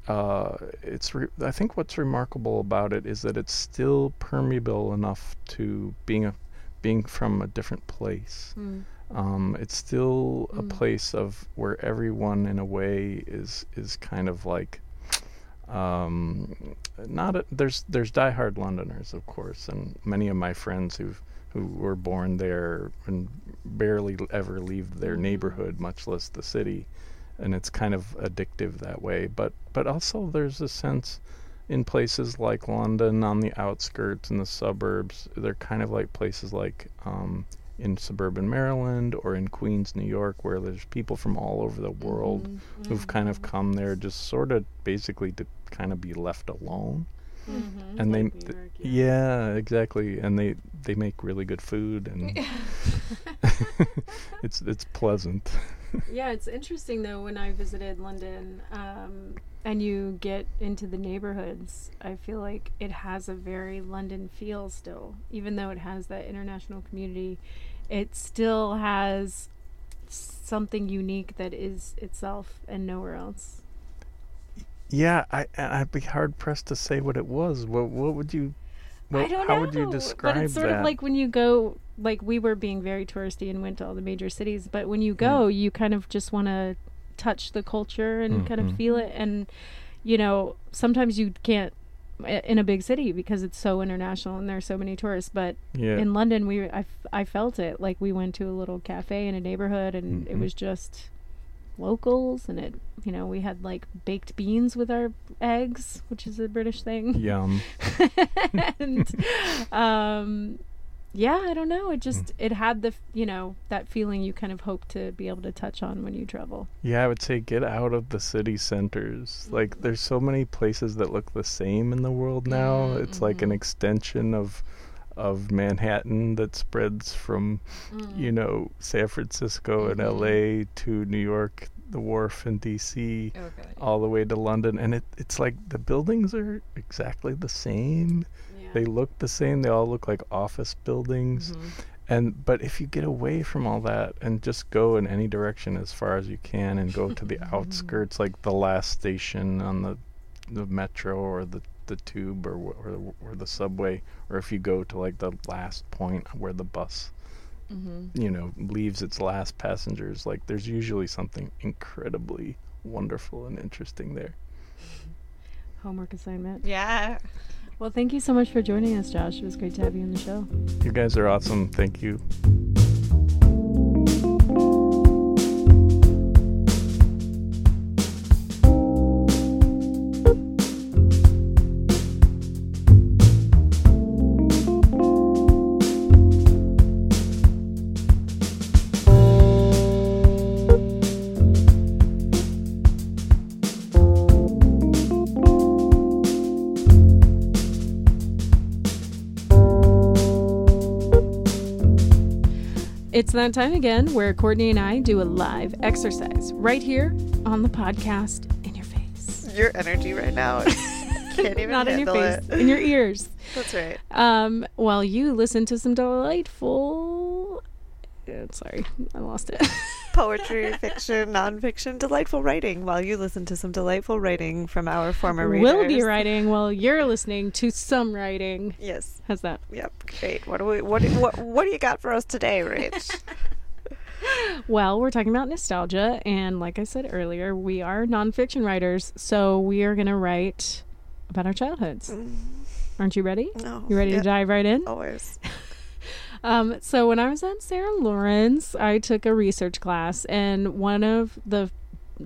Uh, it's. Re- I think what's remarkable about it is that it's still permeable enough to being a, being from a different place.
Mm.
Um, it's still a
Mm.
place of where everyone, in a way, is is kind of like um, not a, there's there's diehard Londoners, of course, and many of my friends who who were born there and barely ever leave their neighborhood, much less the city, and it's kind of addictive that way. But but also there's a sense in places like London, on the outskirts in the suburbs, they're kind of like places like um, in suburban Maryland or in Queens, New York, where there's people from all over the world
Mm-hmm.
who've kind of come there just sort of basically to kind of be left alone.
Mhm.
And they,
Like New
th-
York,
yeah. exactly, and they they make really good food, and *laughs* *laughs* it's it's pleasant. *laughs* *laughs*
yeah, it's interesting though when I visited London um, and you get into the neighborhoods, I feel like it has a very London feel still. Even though it has that international community, it still has something unique that is itself and nowhere else.
Yeah, I I'd be hard pressed to say what it was. What what would you? What,
I don't
how
know.
would you describe it?
But it's sort
that?
of like when you go, like we were being very touristy and went to all the major cities. But when you go, you kind of just want to touch the culture and kind
Mhm.
of feel it. And you know, sometimes you can't in a big city because it's so international and there's so many tourists. But
yeah,
in London, we I, I felt it. Like we went to a little cafe in a neighborhood, and it
Mhm.
was just locals and it you know we had like baked beans with our eggs which is a british thing
yum. *laughs*
and um yeah i don't know it hmm. just
Mm.
it had the you know that feeling you kind of hope to be able to touch on when you travel
Yeah, I would say get out of the city centers. Like, mm. there's so many places that look the same in the world now. It's like an mm. extension of of Manhattan that spreads from, you mm. know, San Francisco and mm-hmm. L.A. to New York, the Wharf in D.C.
Okay.
Oh, all the way to London, and it it's like the buildings are exactly the same. They look the same. They all look like office buildings. Mm-hmm. And but if you get away from all that and just go in any direction as far as you can and go to the *laughs* outskirts, like the last station on the the metro or the the tube or or, the- or the subway, or if you go to like the last point where the bus, mm-hmm. you know, leaves its last passengers, like there's usually something incredibly wonderful and interesting there.
homework assignment
Yeah.
Well thank you so much for joining us josh it was great to have you on the show
You guys are awesome. Thank you.
It's that time again where Courtney and I do a live exercise right here on the podcast in your face.
Your energy right now. *laughs* Can't even
Not in your face,
it.
in your ears.
That's right.
Um, while you listen to some delightful. Yeah, sorry, I lost it. *laughs*
Poetry, fiction, nonfiction, delightful writing. While you listen to some delightful writing from our former readers.
We'll be writing while you're listening to some writing.
Yes.
How's that?
Yep. Great. What do we? What? What? What do you got for us today, Rach? *laughs*
Well, we're talking about nostalgia, and like I said earlier, we are nonfiction writers, so we are going to write about our childhoods. Mm. Aren't you ready?
No.
You ready
Yeah.
to dive right in?
Always.
Um, so when I was at Sarah Lawrence, I took a research class, and one of the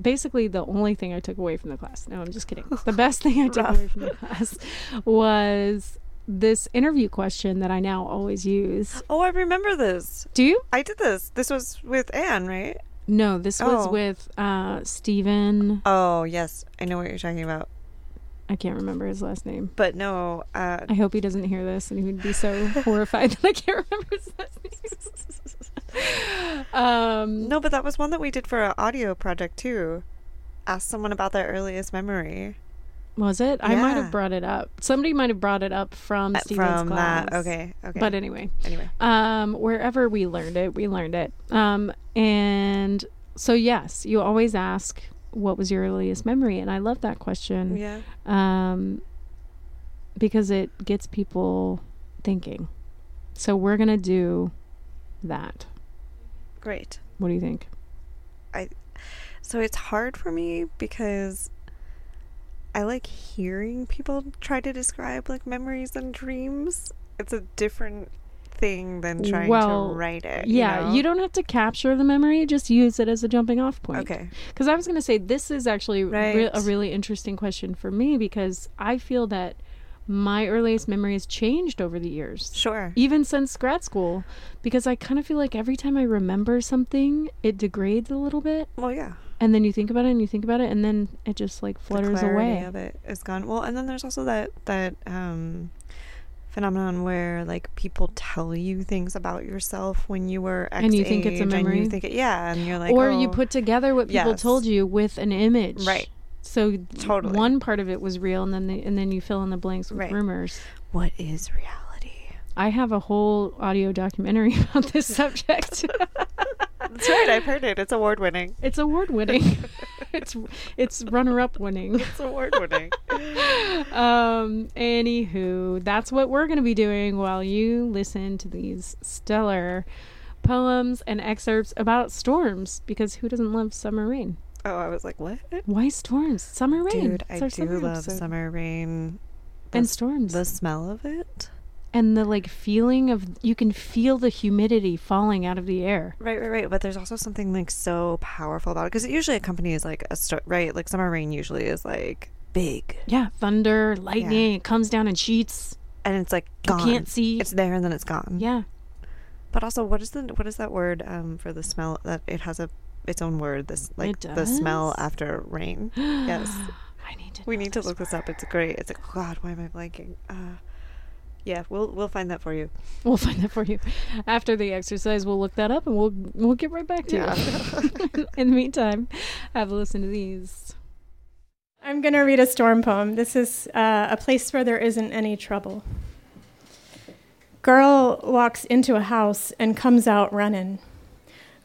basically the only thing I took away from the class. No, I'm just kidding. The *laughs* best thing I took away from the class was this interview question that I now always use.
Oh, I remember this.
Do you?
I did this. This was with Anne, right?
No, this was
Oh.
with uh, Stephen.
Oh, yes. I know what you're talking about.
I can't remember his last name.
But no, uh,
I hope he doesn't hear this and he would be so *laughs* horrified that I can't remember his last name. um,
no, but that was one that we did for an audio project too. Ask someone about their earliest memory.
was it? I might have brought it up. Somebody might have brought it up from
Uh,
Steven's
From
class.
that, okay, okay.
But anyway,
anyway,
um, wherever we learned it, we learned it. Um, and so yes, you always ask, "What was your earliest memory?" And I love that question.
yeah.
um, because it gets people thinking. So we're gonna do that.
Great.
What do you think?
I so it's hard for me because I like hearing people try to describe like memories and dreams. It's a different thing than trying
Well,
to write it.
yeah,
you,
you don't have to capture the memory; just use it as a jumping off point.
Okay.
Because I was gonna say this is actually re- a really interesting question for me because I feel that my earliest memory has changed over the years.
Sure.
even since grad school because I kind of feel like every time I remember something, it degrades a little bit.
Well, yeah.
And then you think about it and you think about it and then it just like flutters
clarity
away.
of it is gone. Well, and then there's also that that um phenomenon where like people tell you things about yourself when you were X
And you think it's a
age, and
memory?
you think it, yeah, and you're like,
or you
oh,
put together what people
yes.
told you with an image.
Right.
So
Totally.
one part of it was real and then the, and then you fill in the blanks with
Right.
rumors.
what is reality?
I have a whole audio documentary *laughs* about this subject.
That's right. I've heard it. It's award winning.
it's award winning. *laughs* it's it's runner up winning. *laughs*
It's award winning.
um anywho that's what we're going to be doing while you listen to these stellar poems and excerpts about storms because who doesn't love summer rain
oh, I was like, what?
why storms summer rain
Dude,
It's
I do
summer
love
episode.
summer rain.
and storms
The smell of it.
And the like feeling of you can feel the humidity falling out of the air
Right, right, right. But there's also something like so powerful about it because it usually accompanies like a sto- right. Like summer rain usually is like big,
yeah thunder lightning it comes down in sheets
and it's like
you can't see
It's there and then it's gone.
yeah
But also, what is the what is that word um for the smell that it has a its own word? This like the smell after rain. *gasps* yes,
i need to
we need to look this up. It's great. It's like God, why am I blanking? Uh, yeah, we'll we'll find that for you.
We'll find that for you after the exercise. We'll look that up and we'll we'll get right back to you. *laughs* In the meantime, have a listen to these.
I'm going to read a storm poem. This is uh, A Place Where There Isn't Any Trouble. Girl walks into a house and comes out running.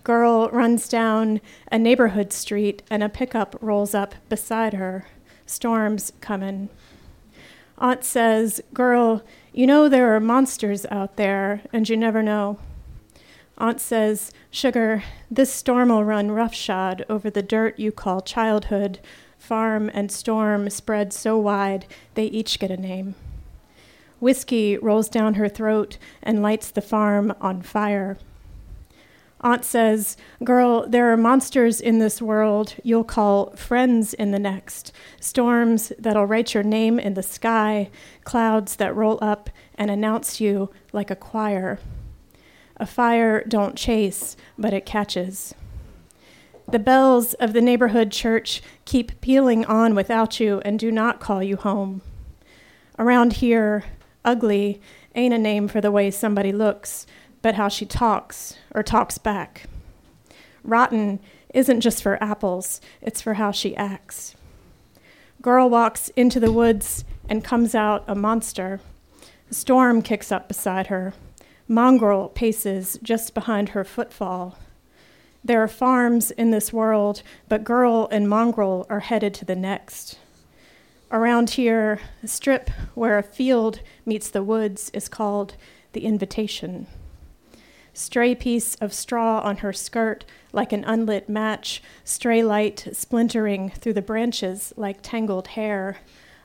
Girl runs down a neighborhood street and a pickup rolls up beside her. Storm's coming. Aunt says, Girl, you know there are monsters out there and you never know. Aunt says, Sugar, this storm will run roughshod over the dirt you call childhood. Farm and storm spread so wide they each get a name. Whiskey rolls down her throat and lights the farm on fire. Aunt says, Girl, there are monsters in this world you'll call friends in the next. Storms that'll write your name in the sky, clouds that roll up and announce you like a choir. A fire don't chase, but it catches. The bells of the neighborhood church keep pealing on without you and do not call you home. Around here, ugly ain't a name for the way somebody looks. But how she talks or talks back. Rotten isn't just for apples, it's for how she acts. Girl walks into the woods and comes out a monster. A storm kicks up beside her. Mongrel paces just behind her footfall. There are farms in this world, but girl and mongrel are headed to the next. Around here, a strip where a field meets the woods is called the invitation. Stray piece of straw on her skirt like an unlit match, stray light splintering through the branches like tangled hair.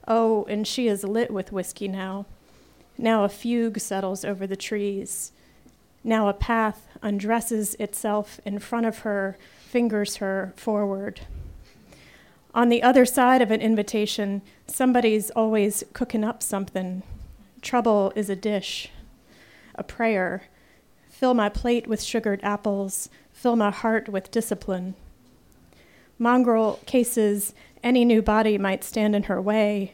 Oh, and she is lit with whiskey now. Now a fugue settles over the trees. Now a path undresses itself in front of her, fingers her forward. On the other side of an invitation, somebody's always cooking up something. Trouble is a dish, a prayer. Fill my plate with sugared apples, fill my heart with discipline. Mongrel cases any new body might stand in her way.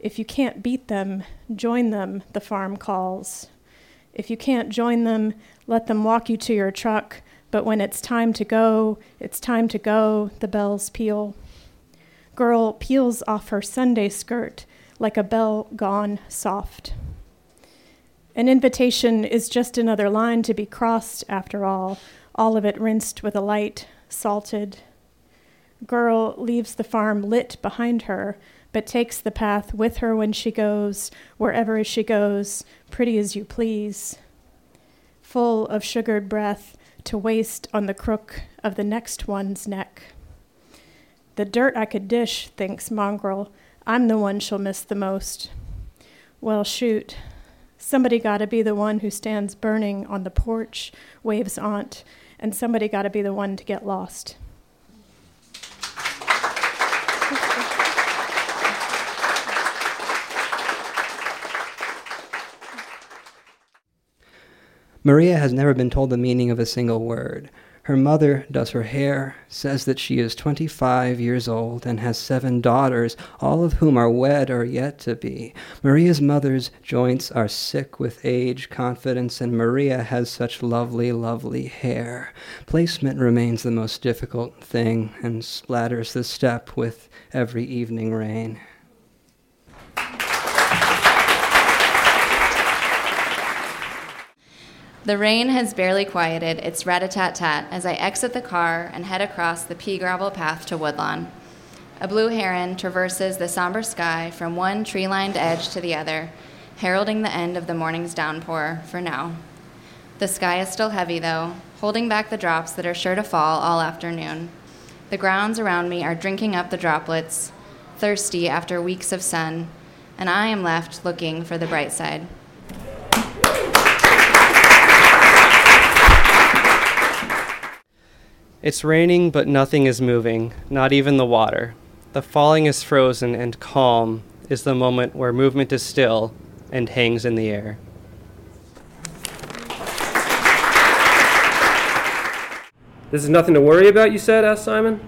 If you can't beat them, join them, the farm calls. If you can't join them, let them walk you to your truck. But when it's time to go, it's time to go, the bells peal. Girl peels off her Sunday skirt like a bell gone soft. An invitation is just another line to be crossed, after all, all of it rinsed with a light, salted. Girl leaves the farm lit behind her, but takes the path with her when she goes, wherever she goes, pretty as you please. Full of sugared breath to waste on the crook of the next one's neck. The dirt I could dish, thinks Mongrel. I'm the one she'll miss the most. Well, shoot. Somebody gotta be the one who stands burning on the porch, waves aunt, and somebody gotta be the one to get lost.
Maria has never been told the meaning of a single word. Her mother does her hair, says that she is 25 years old, and has seven daughters, all of whom are wed or yet to be. Maria's mother's joints are sick with age, confidence, and Maria has such lovely, lovely hair. Placement remains the most difficult thing and splatters the step with every evening rain.
The rain has barely quieted its rat a tat tat as I exit the car and head across the pea gravel path to Woodlawn. A blue heron traverses the somber sky from one tree lined edge to the other, heralding the end of the morning's downpour for now. The sky is still heavy, though, holding back the drops that are sure to fall all afternoon. The grounds around me are drinking up the droplets, thirsty after weeks of sun, and I am left looking for the bright side.
It's raining, but nothing is moving, not even the water. The falling is frozen, and calm is the moment where movement is still and hangs in the air.
This is nothing to worry about, you said? asked Simon.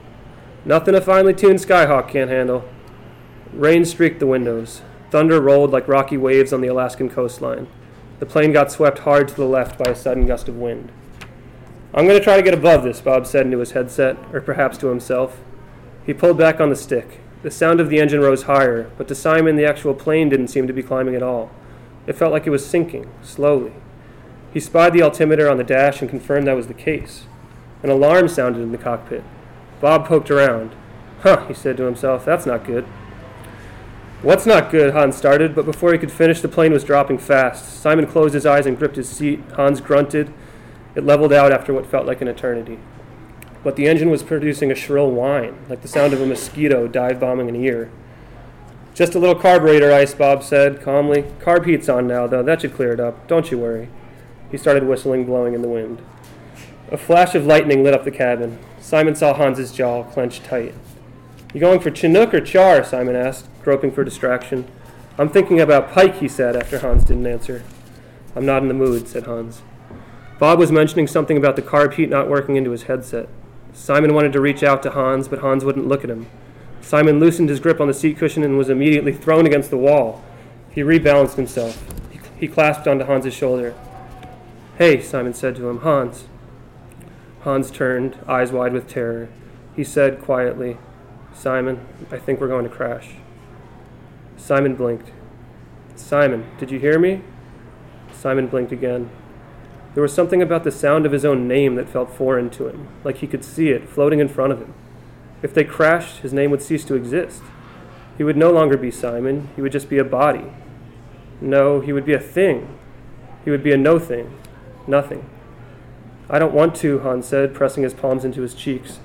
Nothing a finely tuned Skyhawk can't handle. Rain streaked the windows. Thunder rolled like rocky waves on the Alaskan coastline. The plane got swept hard to the left by a sudden gust of wind. I'm going to try to get above this, Bob said into his headset, or perhaps to himself. He pulled back on the stick. The sound of the engine rose higher, but to Simon, the actual plane didn't seem to be climbing at all. It felt like it was sinking, slowly. He spied the altimeter on the dash and confirmed that was the case. An alarm sounded in the cockpit. Bob poked around. Huh, he said to himself, that's not good. What's not good? Hans started, but before he could finish, the plane was dropping fast. Simon closed his eyes and gripped his seat. Hans grunted it leveled out after what felt like an eternity. But the engine was producing a shrill whine, like the sound of a mosquito dive bombing an ear. Just a little carburetor ice, Bob said calmly. Carb heat's on now, though. That should clear it up. Don't you worry. He started whistling, blowing in the wind. A flash of lightning lit up the cabin. Simon saw Hans's jaw clenched tight. You going for Chinook or Char? Simon asked, groping for distraction. I'm thinking about Pike, he said, after Hans didn't answer. I'm not in the mood, said Hans. Bob was mentioning something about the carb heat not working into his headset. Simon wanted to reach out to Hans, but Hans wouldn't look at him. Simon loosened his grip on the seat cushion and was immediately thrown against the wall. He rebalanced himself. He, clasped onto Hans's shoulder. Hey, Simon said to him, Hans. Hans turned, eyes wide with terror. He said quietly, Simon, I think we're going to crash. Simon blinked. Simon, did you hear me? Simon blinked again. There was something about the sound of his own name that felt foreign to him, like he could see it floating in front of him. If they crashed, his name would cease to exist. He would no longer be Simon, he would just be a body. No, he would be a thing. He would be a no thing, nothing. I don't want to, Hans said, pressing his palms into his cheeks.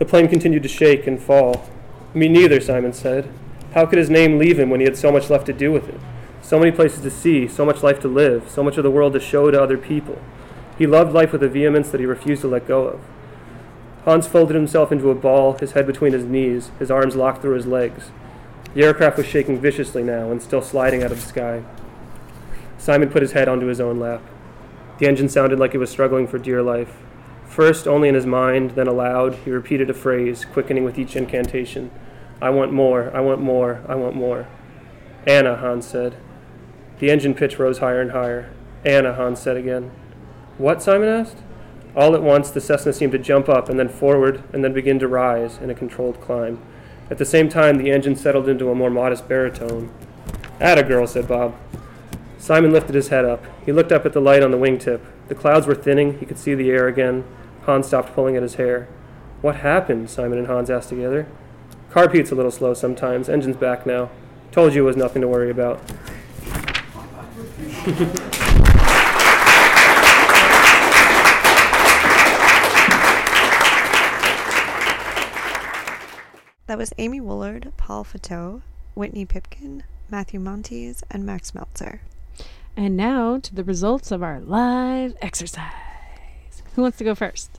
The plane continued to shake and fall. Me neither, Simon said. How could his name leave him when he had so much left to do with it? So many places to see, so much life to live, so much of the world to show to other people. He loved life with a vehemence that he refused to let go of. Hans folded himself into a ball, his head between his knees, his arms locked through his legs. The aircraft was shaking viciously now and still sliding out of the sky. Simon put his head onto his own lap. The engine sounded like it was struggling for dear life. First, only in his mind, then aloud, he repeated a phrase, quickening with each incantation I want more, I want more, I want more. Anna, Hans said. The engine pitch rose higher and higher. Anna, Hans said again. What? Simon asked. All at once, the Cessna seemed to jump up and then forward and then begin to rise in a controlled climb. At the same time, the engine settled into a more modest baritone. Atta girl, said Bob. Simon lifted his head up. He looked up at the light on the wingtip. The clouds were thinning. He could see the air again. Hans stopped pulling at his hair. What happened? Simon and Hans asked together. Carb heat's a little slow sometimes. Engine's back now. Told you it was nothing to worry about. *laughs*
That was Amy Woolard, Paul Fauteux, Whitney Pipkin, Matthew Moniz, and Max Meltzer.
And now to the results of our live exercise. Who wants to go first?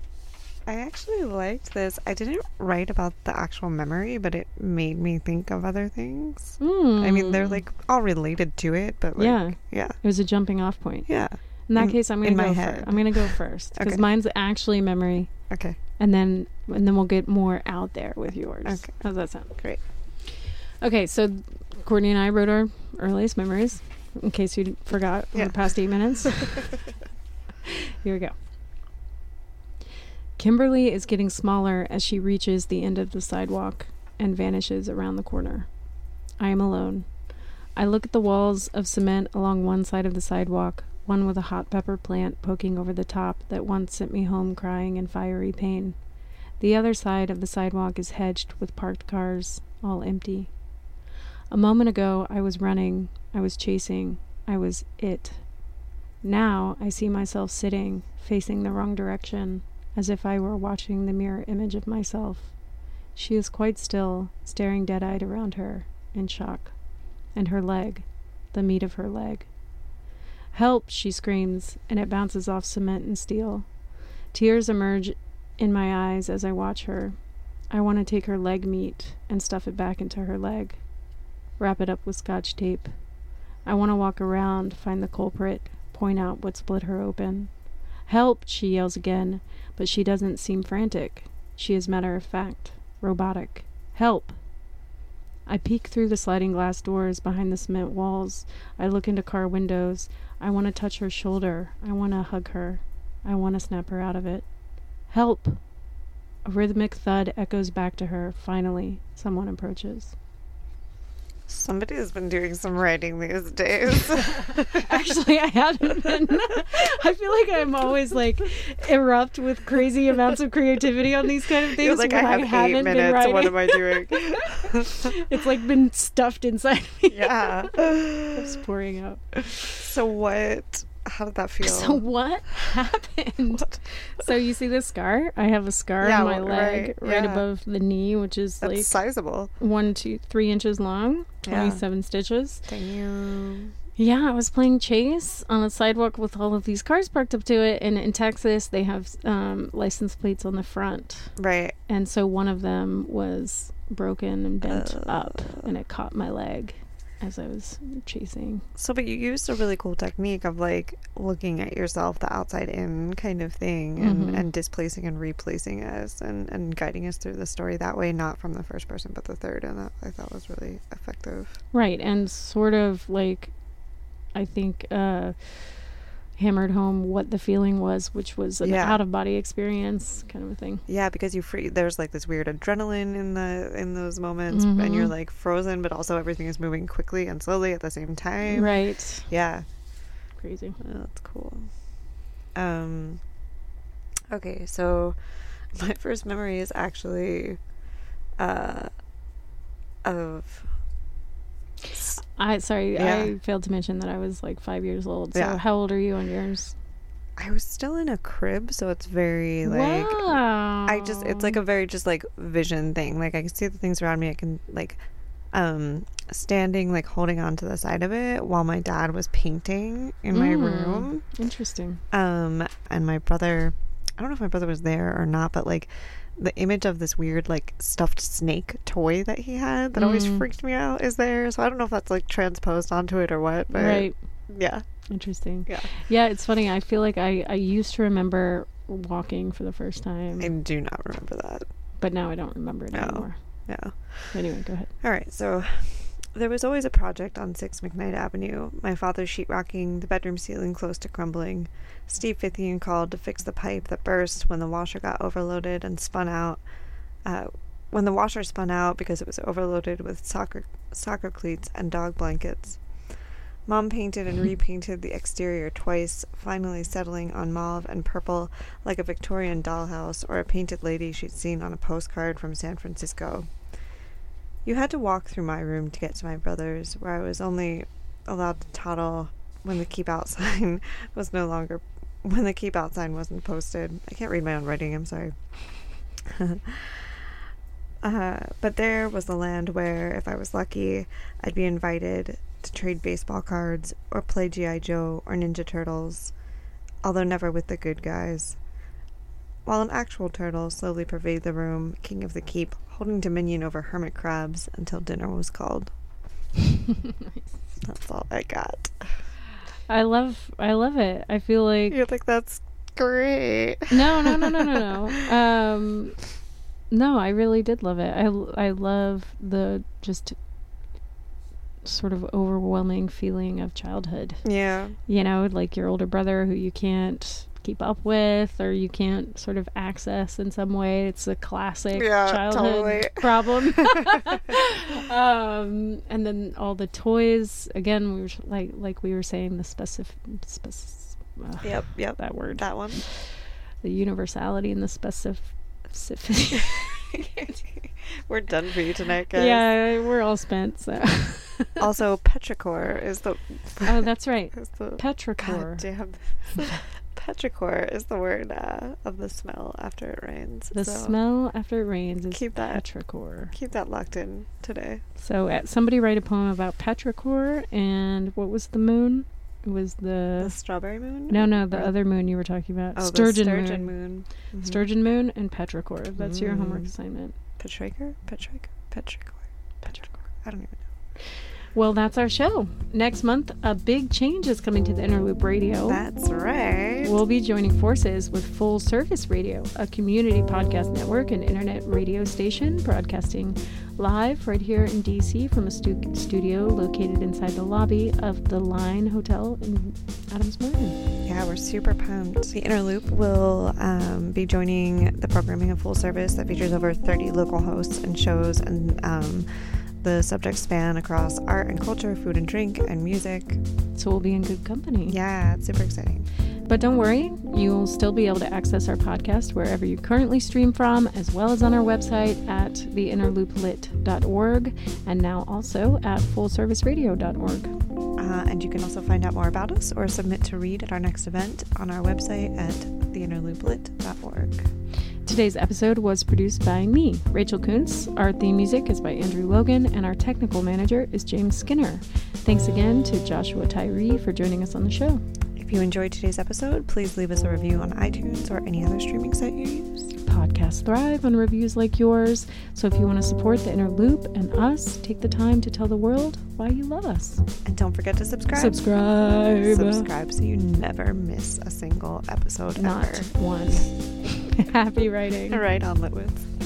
I actually liked this. I didn't write about the actual memory, but it made me think of other things. I mean, they're
Mm.
like all related to it, but like,
yeah,
yeah,
It was a jumping off point.
yeah.
In that
In-
case, I'm gonna go.
my
fir-
head.
I'm gonna go first because
Okay.
mine's actually memory,
Okay.
and then and then we'll get more out there with yours.
Okay.
How's that sound?
Great.
Okay, so Courtney and I wrote our earliest memories. In case you forgot
Yeah.
the past eight minutes. *laughs* Here we go. Kimberly is getting smaller as she reaches the end of the sidewalk and vanishes around the corner. I am alone. I look at the walls of cement along one side of the sidewalk, one with a hot pepper plant poking over the top that once sent me home crying in fiery pain. The other side of the sidewalk is hedged with parked cars, all empty. A moment ago, I was running, I was chasing, I was it. Now I see myself sitting, facing the wrong direction, as if I were watching the mirror image of myself. She is quite still, staring dead eyed around her, in shock. And her leg, the meat of her leg. Help, she screams, and it bounces off cement and steel. Tears emerge in my eyes as I watch her. I want to take her leg meat and stuff it back into her leg. Wrap it up with scotch tape. I want to walk around, find the culprit, point out what split her open. Help, she yells again, but she doesn't seem frantic. She is matter of fact, robotic. Help! I peek through the sliding glass doors behind the cement walls. I look into car windows. I want to touch her shoulder. I want to hug her. I want to snap her out of it. Help! A rhythmic thud echoes back to her. Finally, someone approaches.
Somebody has been doing some writing these days. *laughs*
Actually, I haven't been. *laughs* I feel like I'm always like erupt with crazy amounts of creativity on these kind of things.
You're like, I have eight
haven't been
minutes.
writing.
What am I doing? *laughs*
it's like been stuffed inside me.
yeah.
It's pouring out.
So what? How did that *laughs* feel?
So what *laughs* happened? So you see this scar? I have a scar
Yeah,
on my leg,
right,
right,
yeah.
above the knee, which is
That's
like
sizable.
one, two, three inches long,
Yeah.
twenty-seven stitches.
Damn.
Yeah, I was playing chase on a sidewalk with all of these cars parked up to it, and in Texas they have um, license plates on the front,
Right.
and so one of them was broken and bent up, and it caught my leg as I was chasing.
So, but you used a really cool technique of like looking at yourself, the outside in kind of thing, and,
Mhm.
and displacing and replacing us and, and guiding us through the story that way, not from the first person, but the third. And that I thought was really effective.
Right, and sort of like, I think, uh, hammered home what the feeling was, which was an
Yeah.
out of body experience kind of a thing.
Yeah, because you free there's like this weird adrenaline in the in those moments and you're
Mhm.
like frozen but also everything is moving quickly and slowly at the same time.
Right.
Yeah.
Crazy.
Oh, that's cool. Um Okay, so *laughs* my first memory is actually uh of
I sorry,
Yeah.
I failed to mention that I was like five years old. So
Yeah.
how old are you on yours?
I was still in a crib, so it's very like
wow.
I just it's like a very just like vision thing. Like I can see the things around me. I can like um standing like holding on to the side of it while my dad was painting in my
Mm,
room.
Interesting.
Um and my brother I don't know if my brother was there or not, but like the image of this weird like stuffed snake toy that he had that always
Mm.
freaked me out is there. So I don't know if that's like transposed onto it or what, but
right.
yeah.
Interesting.
Yeah.
Yeah, it's funny. I feel like I, I used to remember walking for the first time,
I do not remember that.
but now I don't remember it
No.
anymore.
No.
Anyway, go ahead.
All right, so there was always a project on 6 McKnight Avenue. My father's sheetrocking, the bedroom ceiling close to crumbling. Steve Fithian called to fix the pipe that burst when the washer got overloaded and spun out. Uh, when the washer spun out because it was overloaded with soccer soccer cleats and dog blankets. Mom painted and *laughs* repainted the exterior twice, finally settling on mauve and purple like a Victorian dollhouse or a painted lady she'd seen on a postcard from San Francisco. You had to walk through my room to get to my brother's, where I was only allowed to toddle when the keep out *laughs* sign was no longer when the keep out sign wasn't posted. I can't read my own writing, I'm sorry. *laughs* uh, but there was the land where, if I was lucky, I'd be invited to trade baseball cards or play G.I. Joe or Ninja Turtles, although never with the good guys. While an actual turtle slowly pervaded the room, king of the keep, holding dominion over hermit crabs until dinner was called. *laughs* That's all I got.
I love I love it. I feel like
You're like, that's great.
no, no, no, no, no, no. *laughs* Um, no, I really did love it. I, I love the just sort of overwhelming feeling of childhood.
Yeah.
You know, like your older brother who you can't keep up with or you can't sort of access in some way. It's a classic
Yeah,
childhood
totally. *laughs*
problem. um, and then all the toys. Again, we were like like we were saying the specific. Spec- uh,
Yep, yep.
That word.
That one.
The universality and the specificity. *laughs*
We're done for you tonight, guys.
Yeah, we're all spent. So. *laughs*
also, petrichor is the.
oh, that's right.
is the
Petrichor.
God damn. Petrichor is the word uh, of the smell after it rains.
The
so
smell after it rains is
keep that
petrichor.
keep that locked in today.
So uh, somebody write a poem about petrichor and what was the moon? It was the,
The strawberry moon.
no, no, the
Or-
other moon you were talking about.
Oh,
sturgeon,
sturgeon
moon.
moon. Mhm.
Sturgeon moon and petrichor. That's your homework
Mm.
assignment.
Petrichor. Petrichor. Petrichor. Petrichor. I don't even know.
Well, that's our show. Next month, a big change is coming to the Inner Loop Radio.
That's right.
We'll be joining forces with Full Service Radio, a community podcast network and internet radio station broadcasting live right here in DC from a stu- studio located inside the lobby of the Line Hotel in Adams Morgan.
Yeah, we're super pumped. The Inner Loop will um, be joining the programming of Full Service that features over 30 local hosts and shows, and um, the subjects span across art and culture, food and drink, and music.
So we'll be in good company.
Yeah, it's super exciting.
But don't worry, you'll still be able to access our podcast wherever you currently stream from, as well as on our website at theinnerlooplit.org and now also at fullserviceradio.org.
Uh, and you can also find out more about us or submit to read at our next event on our website at theinnerlooplit.org.
Today's episode was produced by me, Rachel Kuntz. Our theme music is by Andrew Logan, and our technical manager is James Skinner. Thanks again to Joshua Tyree for joining us on the show.
If you enjoyed today's episode, please leave us a review on iTunes or any other streaming site you use.
Podcasts thrive on reviews like yours, so if you want to support the Inner Loop and us, take the time to tell the world why you love us.
And don't forget to subscribe.
Subscribe.
Subscribe so you never miss a single episode
Not
ever.
one. *laughs* Happy writing.
Right on, Litwitz.